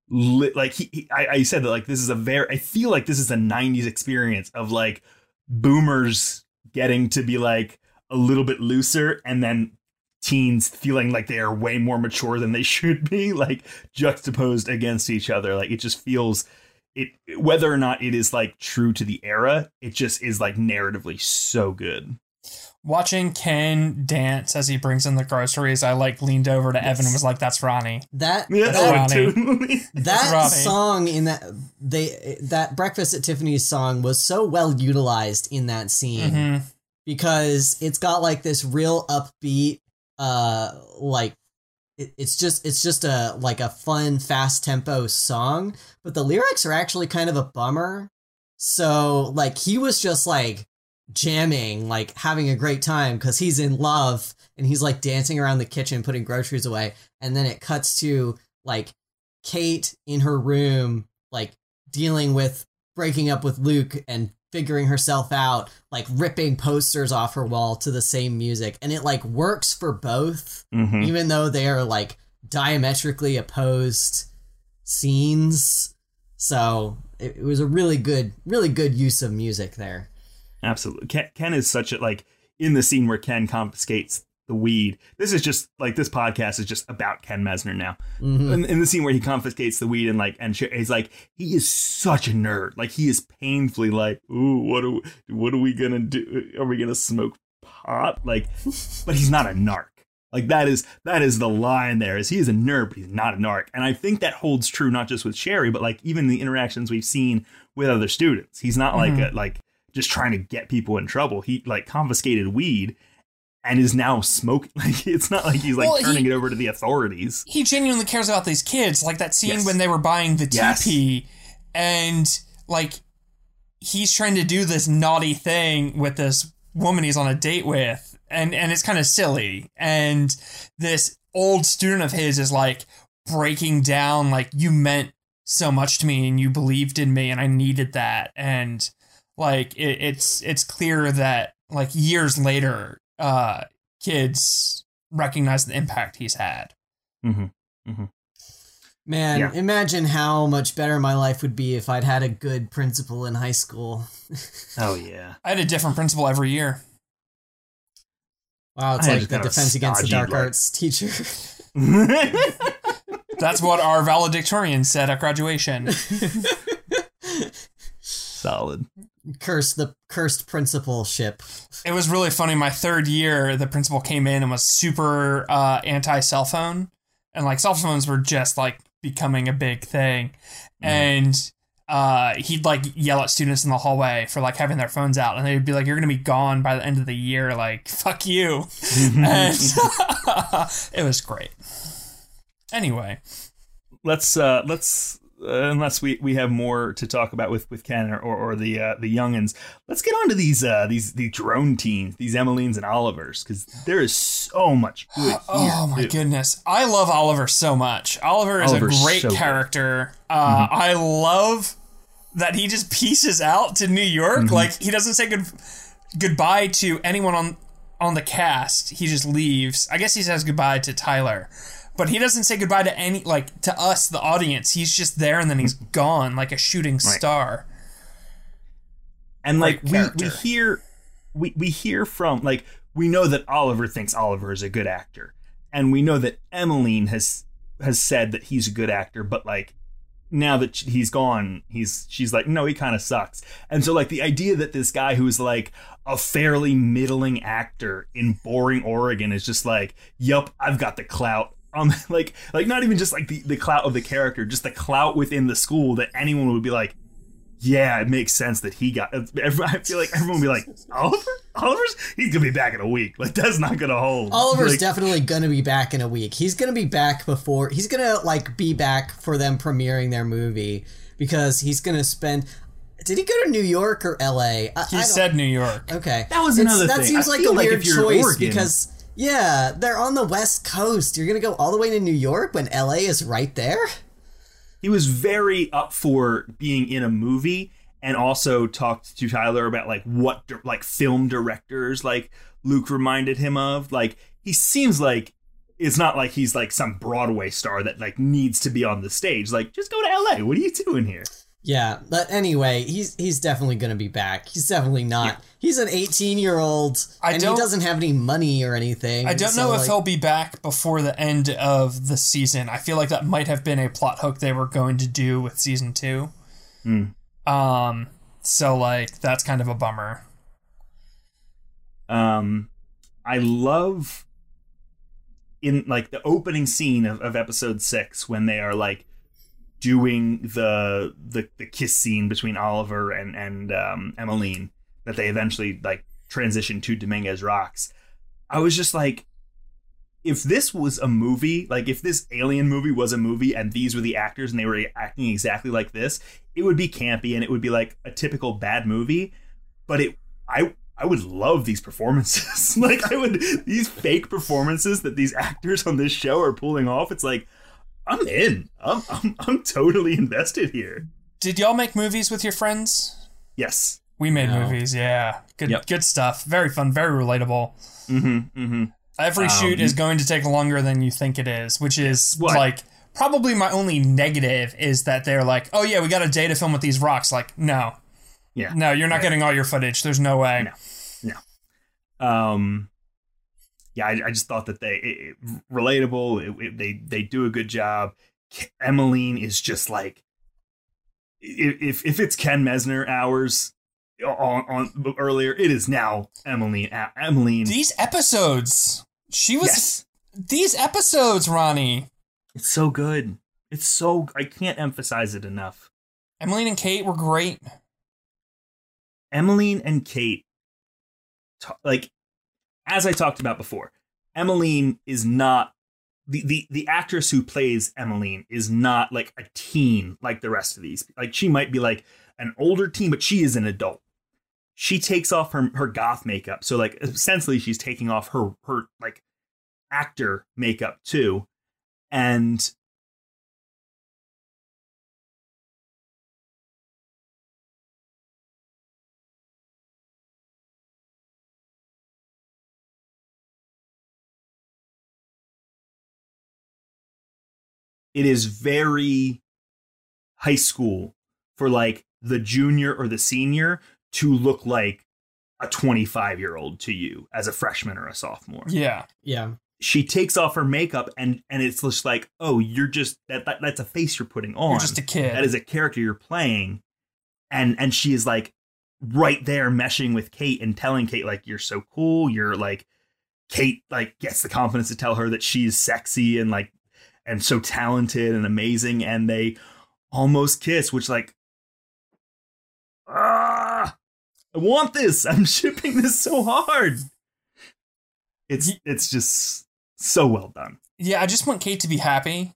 li- like he, he I, I said that like this is a very I feel like this is a 90s experience of like boomers getting to be like a little bit looser and then teens feeling like they are way more mature than they should be like juxtaposed against each other. Like it just feels it whether or not it is like true to the era it just is like narratively so good Watching Ken dance as he brings in the groceries, I like leaned over to Evan and was like, "That's Ronnie." That yeah That's I would Ronnie. that Ronnie. song in that they that breakfast at Tiffany's song was so well utilized in that scene hmm because it's got like this real upbeat uh like it, it's just it's just a like a fun fast tempo song but the lyrics are actually kind of a bummer so like he was just like jamming like having a great time because he's in love and he's like dancing around the kitchen putting groceries away. And then it cuts to like kate in her room like dealing with breaking up with luke and figuring herself out like ripping posters off her wall to the same music. And it like works for both Mhm. even though they are like diametrically opposed scenes. So it, it was a really good really good use of music there Absolutely. Ken, Ken is such a like in the scene where Ken confiscates the weed. This is just like this podcast is just about Ken Messner now. Mhm. In, in the scene where he confiscates the weed and like and he's like he is such a nerd. Like he is painfully like, ooh, what are we, what are we gonna do? Are we gonna smoke pot? Like, but he's not a narc. Like that is that is the line there. Is he is a nerd, but he's not a narc. And I think that holds true not just with Sherry, but like even the interactions we've seen with other students. He's not like Mhm. a, like just trying to get people in trouble. He like confiscated weed and is now smoking. Like it's not like he's like Well, he- turning it over to the authorities. He genuinely cares about these kids. Like that scene Yes. when they were buying the Yes. TP, and like he's trying to do this naughty thing with this woman he's on a date with, and and it's kind of silly. And this old student of his is like breaking down, like you meant so much to me, and you believed in me, and I needed that, and like it, it's it's clear that like years later, uh, kids recognize the impact he's had. Mm-hmm. man Yeah. imagine how much better my life would be if i'd had a good principal in high school Oh yeah. I had a different principal every year. Wow, it's I like the Defense Against the Dark like- Arts teacher. That's what our valedictorian said at graduation. Solid. Cursed the cursed principalship. It was really funny. My third year, the principal came in and was super uh, anti cell phone, and like cell phones were just like becoming a big thing, and uh, he'd like yell at students in the hallway for like having their phones out, and they'd be like, "You're gonna be gone by the end of the year, like fuck you," and it was great. Anyway, let's uh let's unless we we have more to talk about with with Ken or or the uh, the youngins, let's get on to these uh these these drone teams, these Emaline's and Olivers, because there is so much good. Here, Oh my too. goodness. I love Oliver so much. Oliver is Oliver's a great so character. Uh, I love that he just pieces out to New York. Like he doesn't say good goodbye to anyone on on the cast. He just leaves. I guess he says goodbye to Tyler. But he doesn't say goodbye to any like to us the audience. He's just there and then he's gone like a shooting star. and like we, we hear we, we hear from like we know that Oliver thinks Oliver is a good actor. And we know that Emaline has has said that he's a good actor but like now that he's gone he's she's like no he kind of sucks. And so like the idea that this guy who's like a fairly middling actor in boring Oregon is just like yup I've got the clout um like like not even just like the the clout of the character just the clout within the school that anyone would be like yeah, it makes sense that he got. every- I feel like everyone will be like, Oliver, Oliver's, he's gonna be back in a week. Like that's not gonna hold. Oliver's like, definitely gonna be back in a week. He's gonna be back before he's gonna like be back for them premiering their movie because he's gonna spend. Did he go to New York or L.A.? I, He I said New York. Okay, That was It's- another That thing. seems I like feel a like weird if you're choice Oregon- because yeah, they're on the West Coast. You're gonna go all the way to New York when L.A. is right there. he was very up for being in a movie, and also talked to Tyler about like what like film directors like Luke reminded him of. Like he seems like it's not like he's like some Broadway star that like needs to be on the stage. Like just go to L.A. What are you doing here? Yeah, but anyway, he's he's definitely gonna be back. He's definitely not. He's an 18 year old, I and he doesn't have any money or anything. I don't so, know if he'll be back before the end of the season. I feel like that might have been a plot hook they were going to do with season two. Hmm. Um, so like that's kind of a bummer. um i love in like the opening scene of, of episode six when they are like doing the the, the kiss scene between oliver and and um emaline that they eventually like transition to dominguez rocks i was just like if this was a movie like if this alien movie was a movie and these were the actors and they were acting exactly like this it would be campy and it would be like a typical bad movie but it i I would love these performances. like I would these fake performances that these actors on this show are pulling off. It's like I'm in. I'm I'm, I'm totally invested here. Did y'all make movies with your friends? Yes. We made No. movies, yeah. Good, Yep. good stuff. Very fun, very relatable. Mm-hmm. Mm-hmm. Every Um, shoot is going to take longer than you think it is, which is What? like probably my only negative is that they're like, oh yeah, we got a day to film with these rocks. Like, no, Yeah. no, you're not Right. getting all your footage. There's no way. No. Um. Yeah, I, I just thought that they it, it- relatable. It, they they do a good job. Emaline is just like if if it's Ken Messner hours on, on earlier, it is now Emaline. Emaline. These episodes, she was. yes. These episodes, Ronnie, It's so good. It's so I can't emphasize it enough. Emaline and Kate were great. Emmeline and Kate, like as I talked about before, Emaline is not the, the the actress who plays Emaline is not like a teen like the rest of these. Like she might be like an older teen, but she is an adult. She takes off her her goth makeup, so like essentially she's taking off her her like actor makeup too, and it is very high school for like the junior or the senior to look like a 25 year old to you as a freshman or a sophomore. Yeah. Yeah. She takes off her makeup and and it's just like, oh, you're just that, that that's a face you're putting on. You're just a kid. that is a character you're playing, and and she is like right there meshing with Kate and telling Kate like you're so cool. You're like Kate like gets the confidence to tell her that she's sexy and like and so talented and amazing, and they almost kiss, which like ah, I want this. I'm shipping this so hard. It's it's just so well done. yeah, I just want Kate to be happy.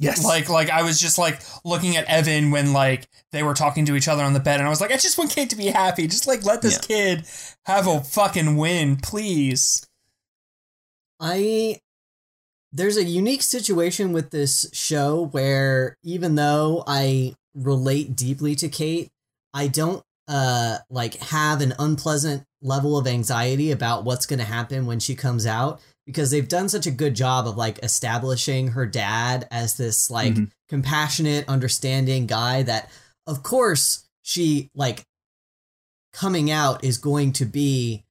Yes, Like like I was just like looking at Evan when like they were talking to each other on the bed and I was like, I just want Kate to be happy. Just like let this kid have a fucking win, please. I there's a unique situation with this show where even though I relate deeply to Kate, I don't uh like have an unpleasant level of anxiety about what's going to happen when she comes out because they've done such a good job of like establishing her dad as this like Mhm. compassionate, understanding guy that of course she like coming out is going to be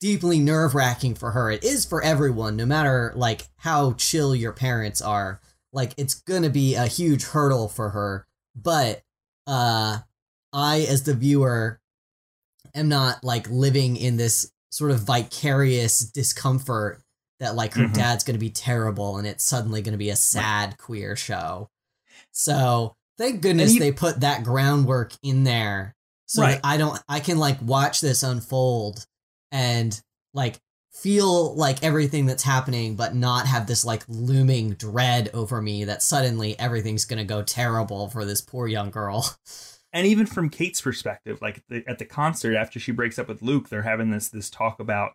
deeply nerve wracking for her. It is for everyone, no matter like how chill your parents are. Like it's gonna be a huge hurdle for her. But uh I as the viewer am not like living in this sort of vicarious discomfort that like her Mhm. dad's gonna be terrible and it's suddenly gonna be a sad queer show. So thank goodness you- they put that groundwork in there so Right. I don't I can like watch this unfold and like feel like everything that's happening but not have this like looming dread over me that suddenly everything's going to go terrible for this poor young girl. and even from Kate's perspective, like the, at the concert after she breaks up with Luke, they're having this this talk about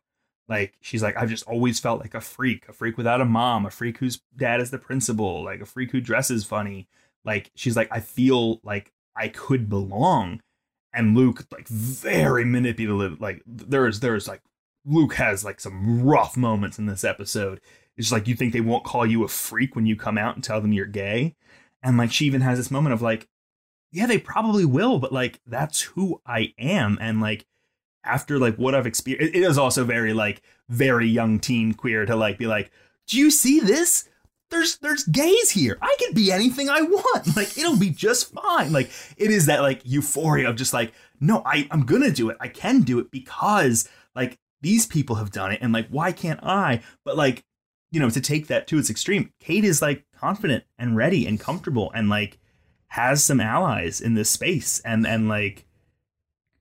like she's like I've just always felt like a freak, a freak without a mom, a freak whose dad is the principal, like a freak who dresses funny. Like she's like I feel like I could belong, and Luke like very manipulative. Like there's there's like Luke has like some rough moments in this episode. It's like you think they won't call you a freak when you come out and tell them you're gay, and like she even has this moment of like yeah, they probably will, but like that's who I am. And like after like what I've experienced, it is also very like very young teen queer to like be like, do you see this? There's there's gays here. I can be anything I want. Like it'll be just fine. Like it is that like euphoria of just like, no, I, I'm gonna do it. I can do it because like these people have done it, and like why can't I? But like, you know, to take that to its extreme, Kate is like confident and ready and comfortable and like has some allies in this space and and like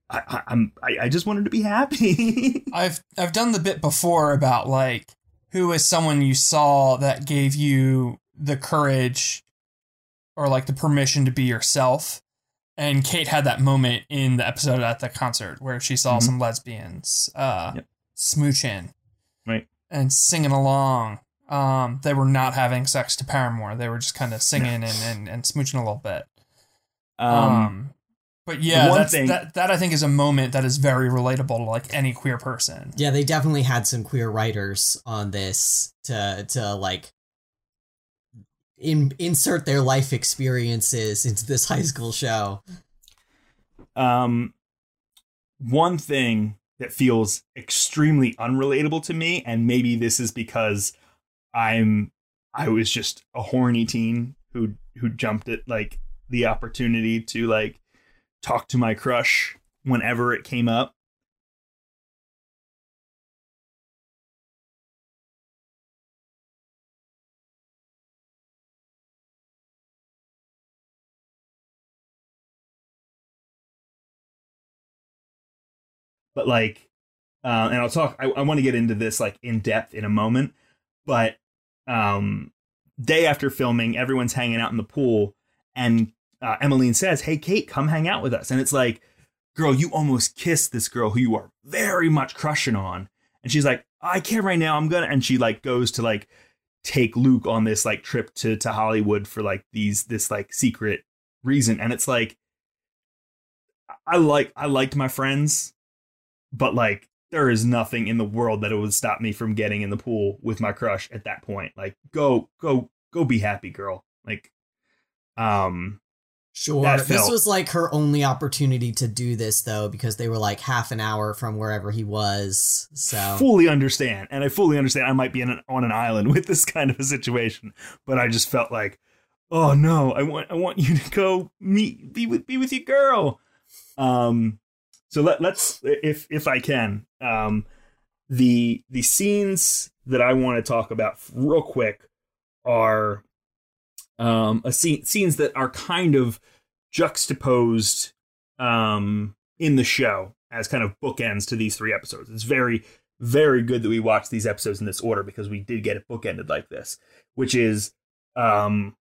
I, I I'm I, I just wanted to be happy. I've I've done the bit before about like who is someone you saw that gave you the courage or like the permission to be yourself. And Kate had that moment in the episode at the concert where she saw Mhm. some lesbians uh Yep. smooching Right. and singing along. Um they were not having sex to Paramore. They were just kind of singing and, and, and smooching a little bit. Um, but yeah, one that's, thing- that that I think is a moment that is very relatable to like any queer person. Yeah, they definitely had some queer writers on this to to like in, insert their life experiences into this high school show. um one thing that feels extremely unrelatable to me and maybe this is because I'm I was just a horny teen who who jumped at like the opportunity to like talk to my crush whenever it came up. But like uh, and I'll talk I, I want to get into this like in depth in a moment, but um day after filming, everyone's hanging out in the pool, and uh, Emaline says, "Hey, Kate, come hang out with us." And it's like, "Girl, you almost kissed this girl who you are very much crushing on," and she's like, "I can't right now. I'm gonna," and she like goes to like take Luke on this like trip to to Hollywood for like these this like secret reason, and it's like, I like I liked my friends, but like there is nothing in the world that would stop me from getting in the pool with my crush at that point. Like, go, go, go be happy, girl. Like, um, Sure. This was like her only opportunity to do this though, because they were like half an hour from wherever he was. So fully understand, and I fully understand. I might be an, on an island with this kind of a situation, but I just felt like, oh no, I want I want you to go meet be with be with your girl. Um, so let let's if if I can, um, the the scenes that I want to talk about real quick are um a scene scenes that are kind of juxtaposed um in the show as kind of bookends to these three episodes. It's very, very good that we watched these episodes in this order because we did get it bookended like this, which is um,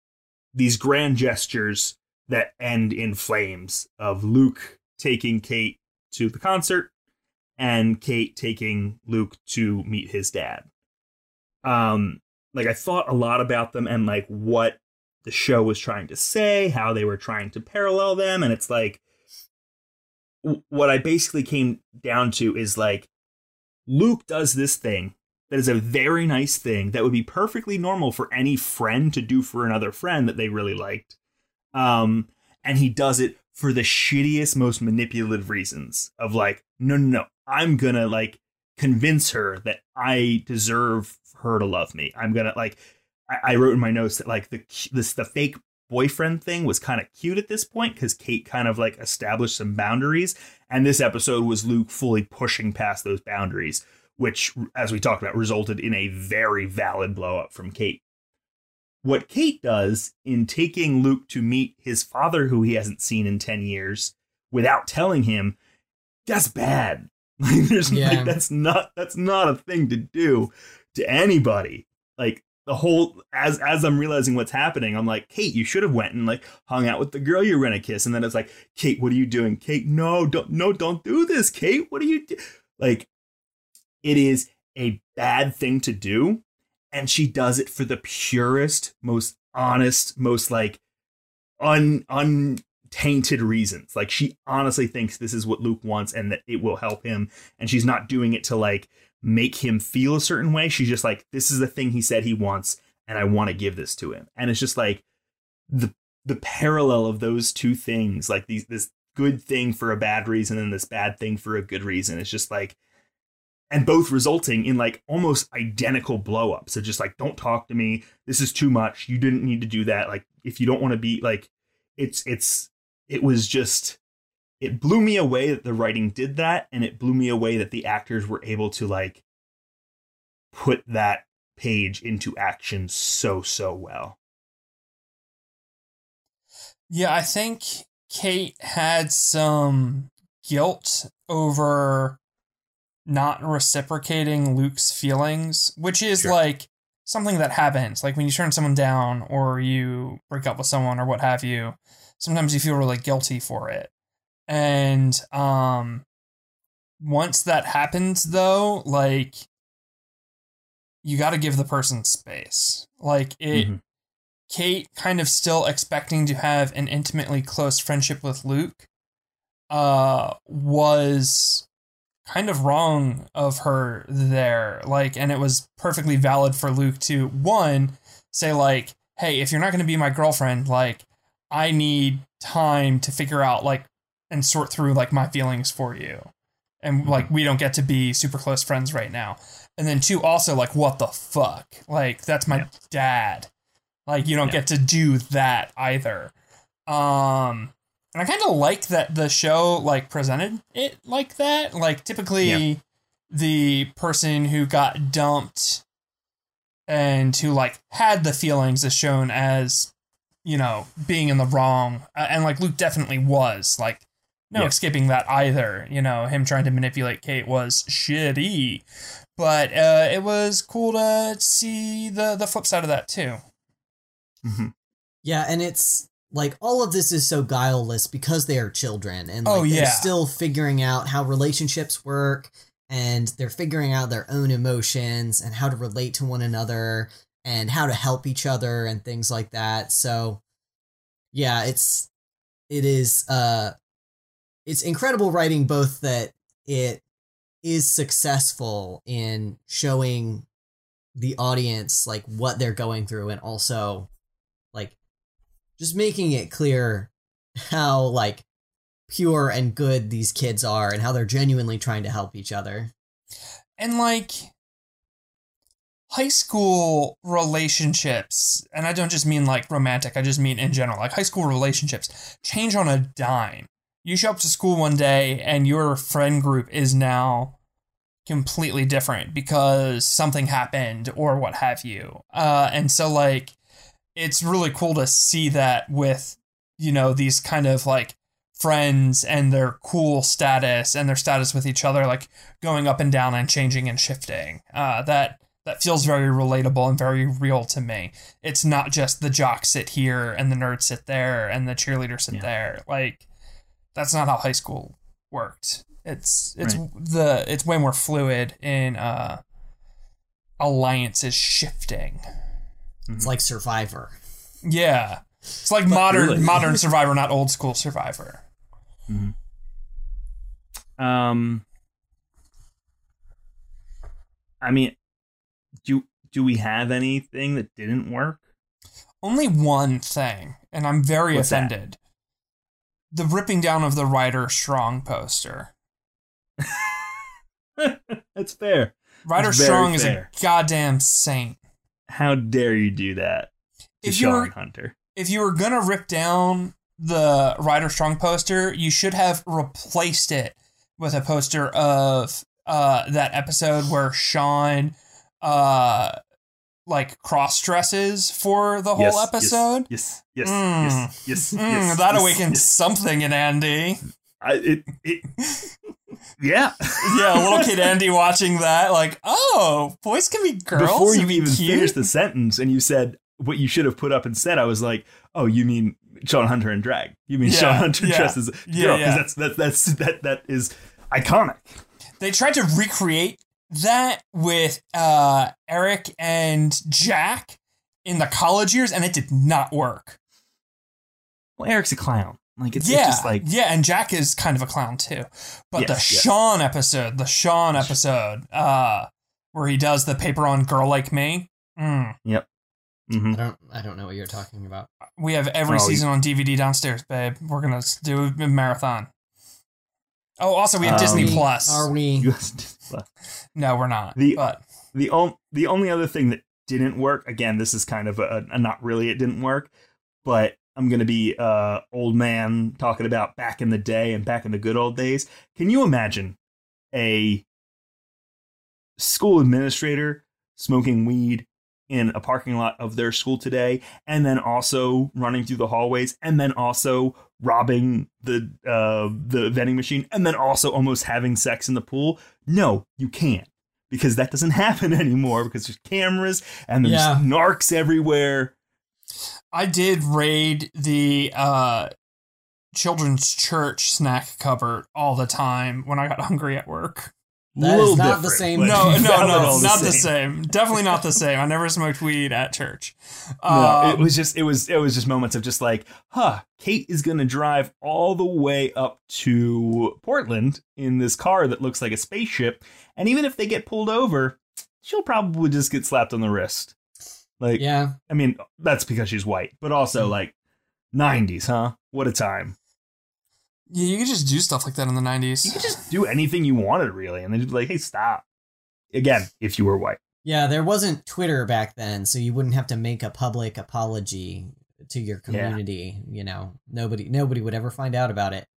these grand gestures that end in flames of Luke taking Kate to the concert and Kate taking Luke to meet his dad. Um, like I thought a lot about them and like what the show was trying to say, how they were trying to parallel them, and it's like what I basically came down to is like Luke does this thing that is a very nice thing that would be perfectly normal for any friend to do for another friend that they really liked. Um, and he does it for the shittiest, most manipulative reasons of like, no, no, no, I'm gonna like convince her that I deserve her to love me. I'm gonna like, I, I wrote in my notes that like the this the fake boyfriend thing was kind of cute at this point because Kate kind of like established some boundaries, and this episode was Luke fully pushing past those boundaries, which, as we talked about, resulted in a very valid blow up from Kate. What Kate does in taking Luke to meet his father, who he hasn't seen in 10 years, without telling him, that's bad. Like, there's Yeah. like, that's not that's not a thing to do to anybody. Like the whole as as I'm realizing what's happening, I'm like, Kate, you should have went and like hung out with the girl you're gonna kiss, and then it's like, Kate, what are you doing? Kate, no, don't no, don't do this, Kate. What are you do? Like, it is a bad thing to do, and she does it for the purest, most honest, most like un untainted reasons. Like she honestly thinks this is what Luke wants and that it will help him, and she's not doing it to like make him feel a certain way. She's just like, this is the thing he said he wants, and I want to give this to him. And it's just like the the parallel of those two things, like these this good thing for a bad reason and this bad thing for a good reason. It's just like and both resulting in like almost identical blow ups. So just like, don't talk to me. This is too much. You didn't need to do that. Like, if you don't want to be like, it's, it's, it was just, it blew me away that the writing did that. And it blew me away that the actors were able to like put that page into action so, so well. Yeah, I think Kate had some guilt over not reciprocating Luke's feelings, which is Sure. like something that happens. Like when you turn someone down or you break up with someone or what have you, sometimes you feel really guilty for it. And um once that happens though, like you got to give the person space. Like it Mhm. Kate kind of still expecting to have an intimately close friendship with Luke uh was kind of wrong of her there like and it was perfectly valid for Luke to one say like hey if you're not going to be my girlfriend like I need time to figure out like and sort through like my feelings for you. And like we don't get to be super close friends right now. And then two also like what the fuck? Like that's my Yeah. dad. Like you don't Yeah. get to do that either. Um and i kind of like that the show like presented it like that. Like typically Yeah. the person who got dumped and who like had the feelings is shown as you know being in the wrong. Uh, and like luke definitely was like no Yeah. escaping that either you know him trying to manipulate kate was shitty but uh it was cool to see the the flip side of that too Mhm. Yeah, and it's like all of this is so guileless because they are children and like Oh, they're yeah. still figuring out how relationships work and they're figuring out their own emotions and how to relate to one another and how to help each other and things like that. So yeah, it's it is uh it's incredible writing both that it is successful in showing the audience like what they're going through and also like just making it clear how like pure and good these kids are and how they're genuinely trying to help each other. And like high school relationships, and I don't just mean like romantic, I just mean in general, like high school relationships change on a dime. You show up to school one day and your friend group is now completely different because something happened or what have you. Uh, and so like it's really cool to see that with you know these kind of like friends and their cool status and their status with each other like going up and down and changing and shifting uh, that that feels very relatable and very real to me it's not just the jocks sit here and the nerds sit there and the cheerleaders sit Yeah. there like that's not how high school worked it's it's Right. the it's way more fluid in uh alliances shifting It's like Survivor. yeah it's like modern really- modern survivor not old school survivor Um, I mean, do do we have anything that didn't work? only one thing, and I'm very What's that? offended. The ripping down of the Ryder Strong poster. That's fair. Ryder That's Strong is fair. a goddamn saint. How dare you do that to If Shawn you're Hunter? if you were gonna rip down the Ryder Strong poster, you should have replaced it with a poster of uh that episode where Shawn uh like cross dresses for the whole Yes, yes, episode. Yes, yes, Mm. yes, yes, Mm, yes. that yes, awakens yes. something in Andy. I, it, it, yeah. yeah, little kid Andy watching that, like, oh, boys can be girls. Before you be even cute. finished the sentence and you said what you should have put up instead, I was like, oh, you mean Shawn Hunter in drag? You mean Yeah, Shawn Hunter yeah, dresses yeah, girl? 'Cause yeah. that's that that's that that is iconic. they tried to recreate that with uh, Eric and Jack in the college years, and it did not work. Well, Eric's a clown. Like it's, yeah, it's just like yeah, and Jack is kind of a clown too. But the Yes, yes. Shawn episode, the Shawn episode, uh, where he does the paper on "Girl Like Me." Mm. mhm. I don't I don't know what you're talking about. We have every Oh, season on DVD downstairs, babe. We're gonna do a marathon. Oh, also we have Um, Disney Plus. Are we US No, we're not. The- but the on, the only other thing that didn't work again this is kind of a, a not really it didn't work but i'm gonna be uh old man talking about back in the day and back in the good old days can you imagine a school administrator smoking weed in a parking lot of their school today and then also running through the hallways and then also robbing the uh the vending machine and then also almost having sex in the pool no you can't because that doesn't happen anymore because there's cameras and there's Yeah. narcs everywhere I did raid the uh, children's church snack cupboard all the time when I got hungry at work. That is Little not the same- but No, no, no, at all not the same. Definitely not the same. I never smoked weed at church. no, it Um, was just it was it was just moments of just like, huh, Kate is gonna drive all the way up to Portland in this car that looks like a spaceship, and even if they get pulled over, she'll probably just get slapped on the wrist. Like, Yeah. I mean, that's because she's white, but also like, '90s, huh? What a time! Yeah, you could just do stuff like that in the 90s. You could just do anything you wanted, really, and they'd be like, "Hey, stop!" Again, if you were white, Yeah, there wasn't Twitter back then, so you wouldn't have to make a public apology to your Yeah. community, you know. Nobody nobody would ever find out about it.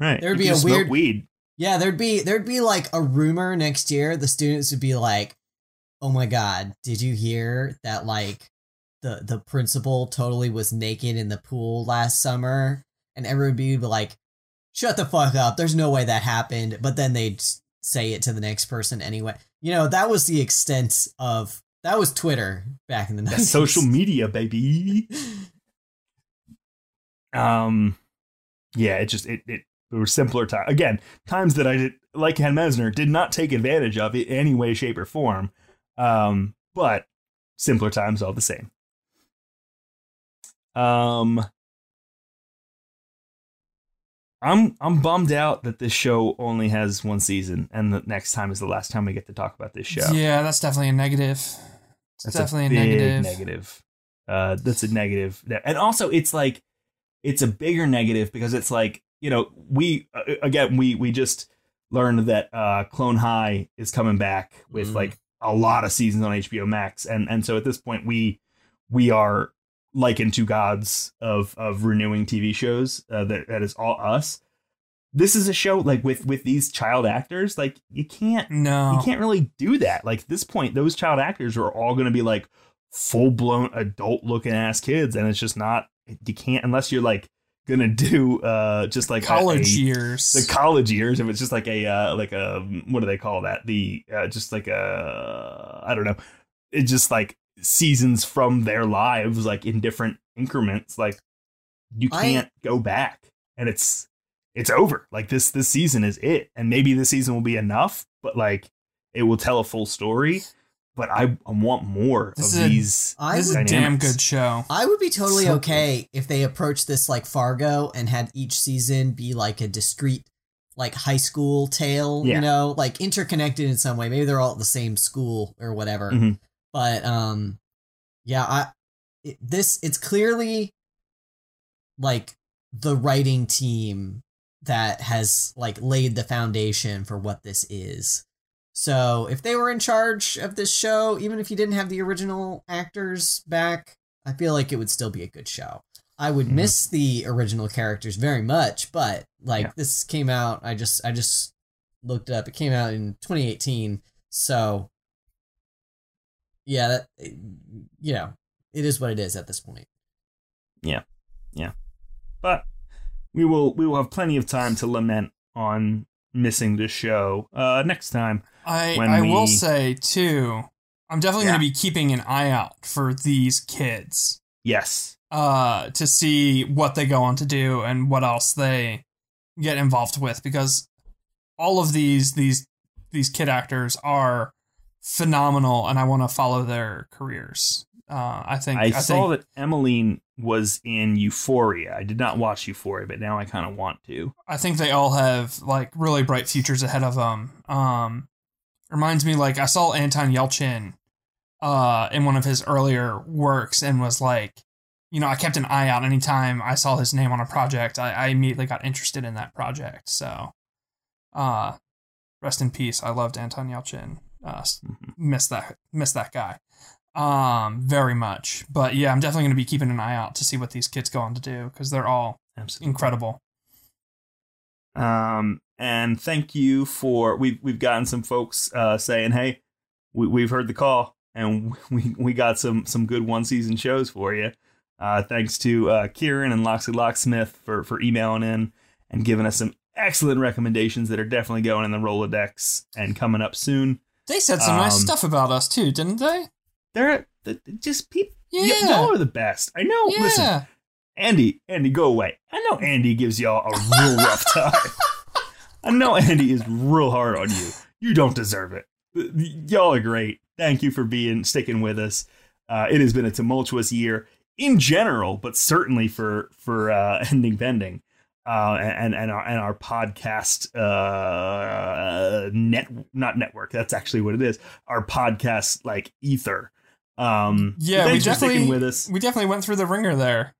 right? There'd You be a just weird- weed. Yeah, there'd be there'd be like a rumor next year. The students would be like, "Oh my god, did you hear that like the the principal totally was naked in the pool last summer?" And everyone would be like, "Shut the fuck up. There's no way that happened." But then they'd say it to the next person anyway. You know, that was the extent of that was Twitter back in the 90s. That's social media, baby. Um, yeah, it just it it, it were simpler times. Again, times that I did like Ken Messner did not take advantage of in any way, shape, or form. Um, but simpler times all the same. Um, I'm I'm bummed out that this show only has one season, and the next time is the last time we get to talk about this show. Yeah, that's definitely a negative. It's That's definitely a, big negative. negative. Uh, that's a negative. And also, it's like it's a bigger negative because it's like you know we uh, again we we just learned that uh clone high is coming back with Mhm. like a lot of seasons on hbo max and and so at this point we we are likened to gods of of renewing tv shows uh, that that is all us this is a show like with with these child actors like you can't No. you can't really do that. Like at this point, those child actors are all going to be like full blown adult looking ass kids, and it's just not. You can't unless you're like gonna do uh just like college a- years. the college years. If it's just like a uh, like a what do they call that? The uh, just like a I don't know. It's just like seasons from their lives, like in different increments. Like you can't go back, and it's it's over. Like this this season is it, and maybe this season will be enough, but like it will tell a full story. But I, I want more This of is a- these. I this is a would, damn good show. I would be totally So okay if they approached this like Fargo and had each season be like a discrete like high school tale, Yeah. you know, like interconnected in some way. Maybe they're all at the same school or whatever. Mhm. But um yeah, I it, this it's clearly like the writing team that has like laid the foundation for what this is. So if they were in charge of this show, even if you didn't have the original actors back, I feel like it would still be a good show. I would Mhm. miss the original characters very much, but like Yeah. this came out, I just I just looked it up. It came out in 2018, so yeah, that you know, it is what it is at this point. Yeah, yeah, but we will we will have plenty of time to lament on missing the show uh next time I when I will say too, I'm definitely Yeah. going to be keeping an eye out for these kids yes uh to see what they go on to do and what else they get involved with because all of these these these kid actors are phenomenal and I want to follow their careers. Uh I think i, I, saw think that emaline was in euphoria i did not watch euphoria but now i kind of want to I think they all have like really bright futures ahead of them. Um, reminds me like I saw Anton Yelchin uh, in one of his earlier works and was like, you know, I kept an eye out anytime I saw his name on a project. I, I immediately got interested in that project. So, uh, rest in peace. I loved Anton Yelchin. Uh, miss that miss that guy um very much but yeah i'm definitely going to be keeping an eye out to see what these kids go on to do because they're all absolutely incredible Um, and thank you for we've we've gotten some folks uh, saying, "Hey, we, we've heard the call, and we we got some some good one season shows for you." Uh, thanks to uh, Kieran and Loxley Locksmith for for emailing in and giving us some excellent recommendations that are definitely going in the Rolodex and coming up soon. They said some nice Um, stuff about us too, didn't they? They're th- just people. Yeah. y'all are the best. I know. yeah. Listen, Andy, Andy, go away. I know Andy gives y'all a real rough time. I know Andy is real hard on you. You don't deserve it. Y'all are great. Thank you for being sticking with us. Uh, it has been a tumultuous year in general, but certainly for for uh, ending pending. Uh, and and our and our podcast uh, net not network that's actually what it is our podcast like ether um Yeah, we thanks for sticking definitely with us we definitely went through the ringer there.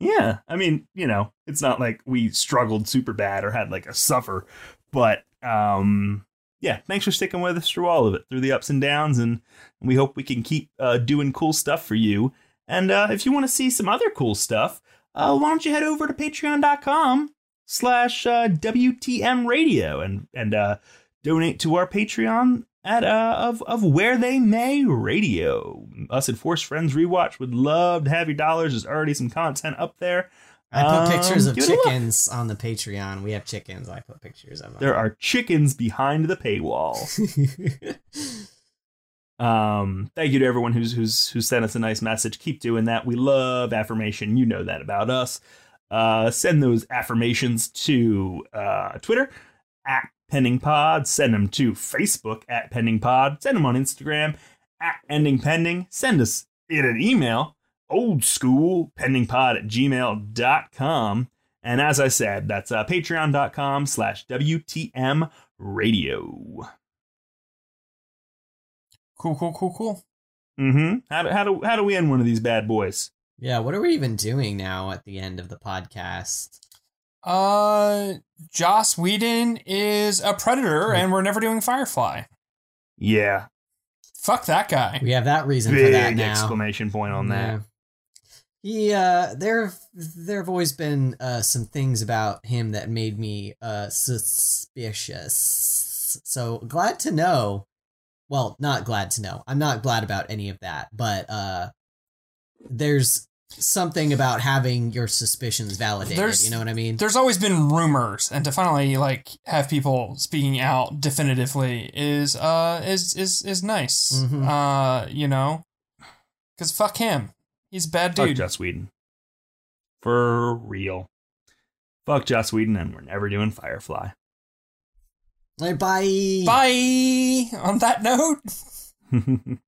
yeah, I mean, you know, it's not like we struggled super bad or had like a suffer, but um yeah, thanks for sticking with us through all of it, through the ups and downs, and we hope we can keep uh, doing cool stuff for you. And uh, if you want to see some other cool stuff, uh, why don't you head over to patreon.com slash uh, WTM radio and and uh, donate to our Patreon at uh, of of where they may radio. Us at Force Friends Rewatch would love to have your dollars. There's already some content up there. I put Um, pictures of give it a look. chickens on the Patreon. We have chickens. I put pictures of them. There are chickens behind the paywall. Um, thank you to everyone who's who's who sent us a nice message. Keep doing that. We love affirmation. You know that about us. Uh, send those affirmations to uh, Twitter at Pending Pod. Send them to Facebook at Pending Pod. Send them on Instagram at Ending Pending. Send us in an email, old school pendingpod at gmail.com. And as I said, that's uh, patreon.com slash WTM radio. Cool, cool, cool, cool. Mm-hmm. How do, how do how do we end one of these bad boys? Yeah, what are we even doing now at the end of the podcast? Uh, Joss Whedon is a predator, and we're never doing Firefly. Yeah, Fuck that guy. We have that reason for that now. exclamation point on that. Yeah. He uh there there have always been uh some things about him that made me uh suspicious. So glad to know. Well, not glad to know. I'm not glad about any of that, but uh there's something about having your suspicions validated, There's- you know what I mean? There's always been rumors, and to finally like have people speaking out definitively is uh is is is nice. Mhm. Uh, you know, because fuck him, he's a bad Fuck dude. Joss Whedon. For real. Fuck Joss Whedon, and we're never doing Firefly. Bye. Bye. On that note.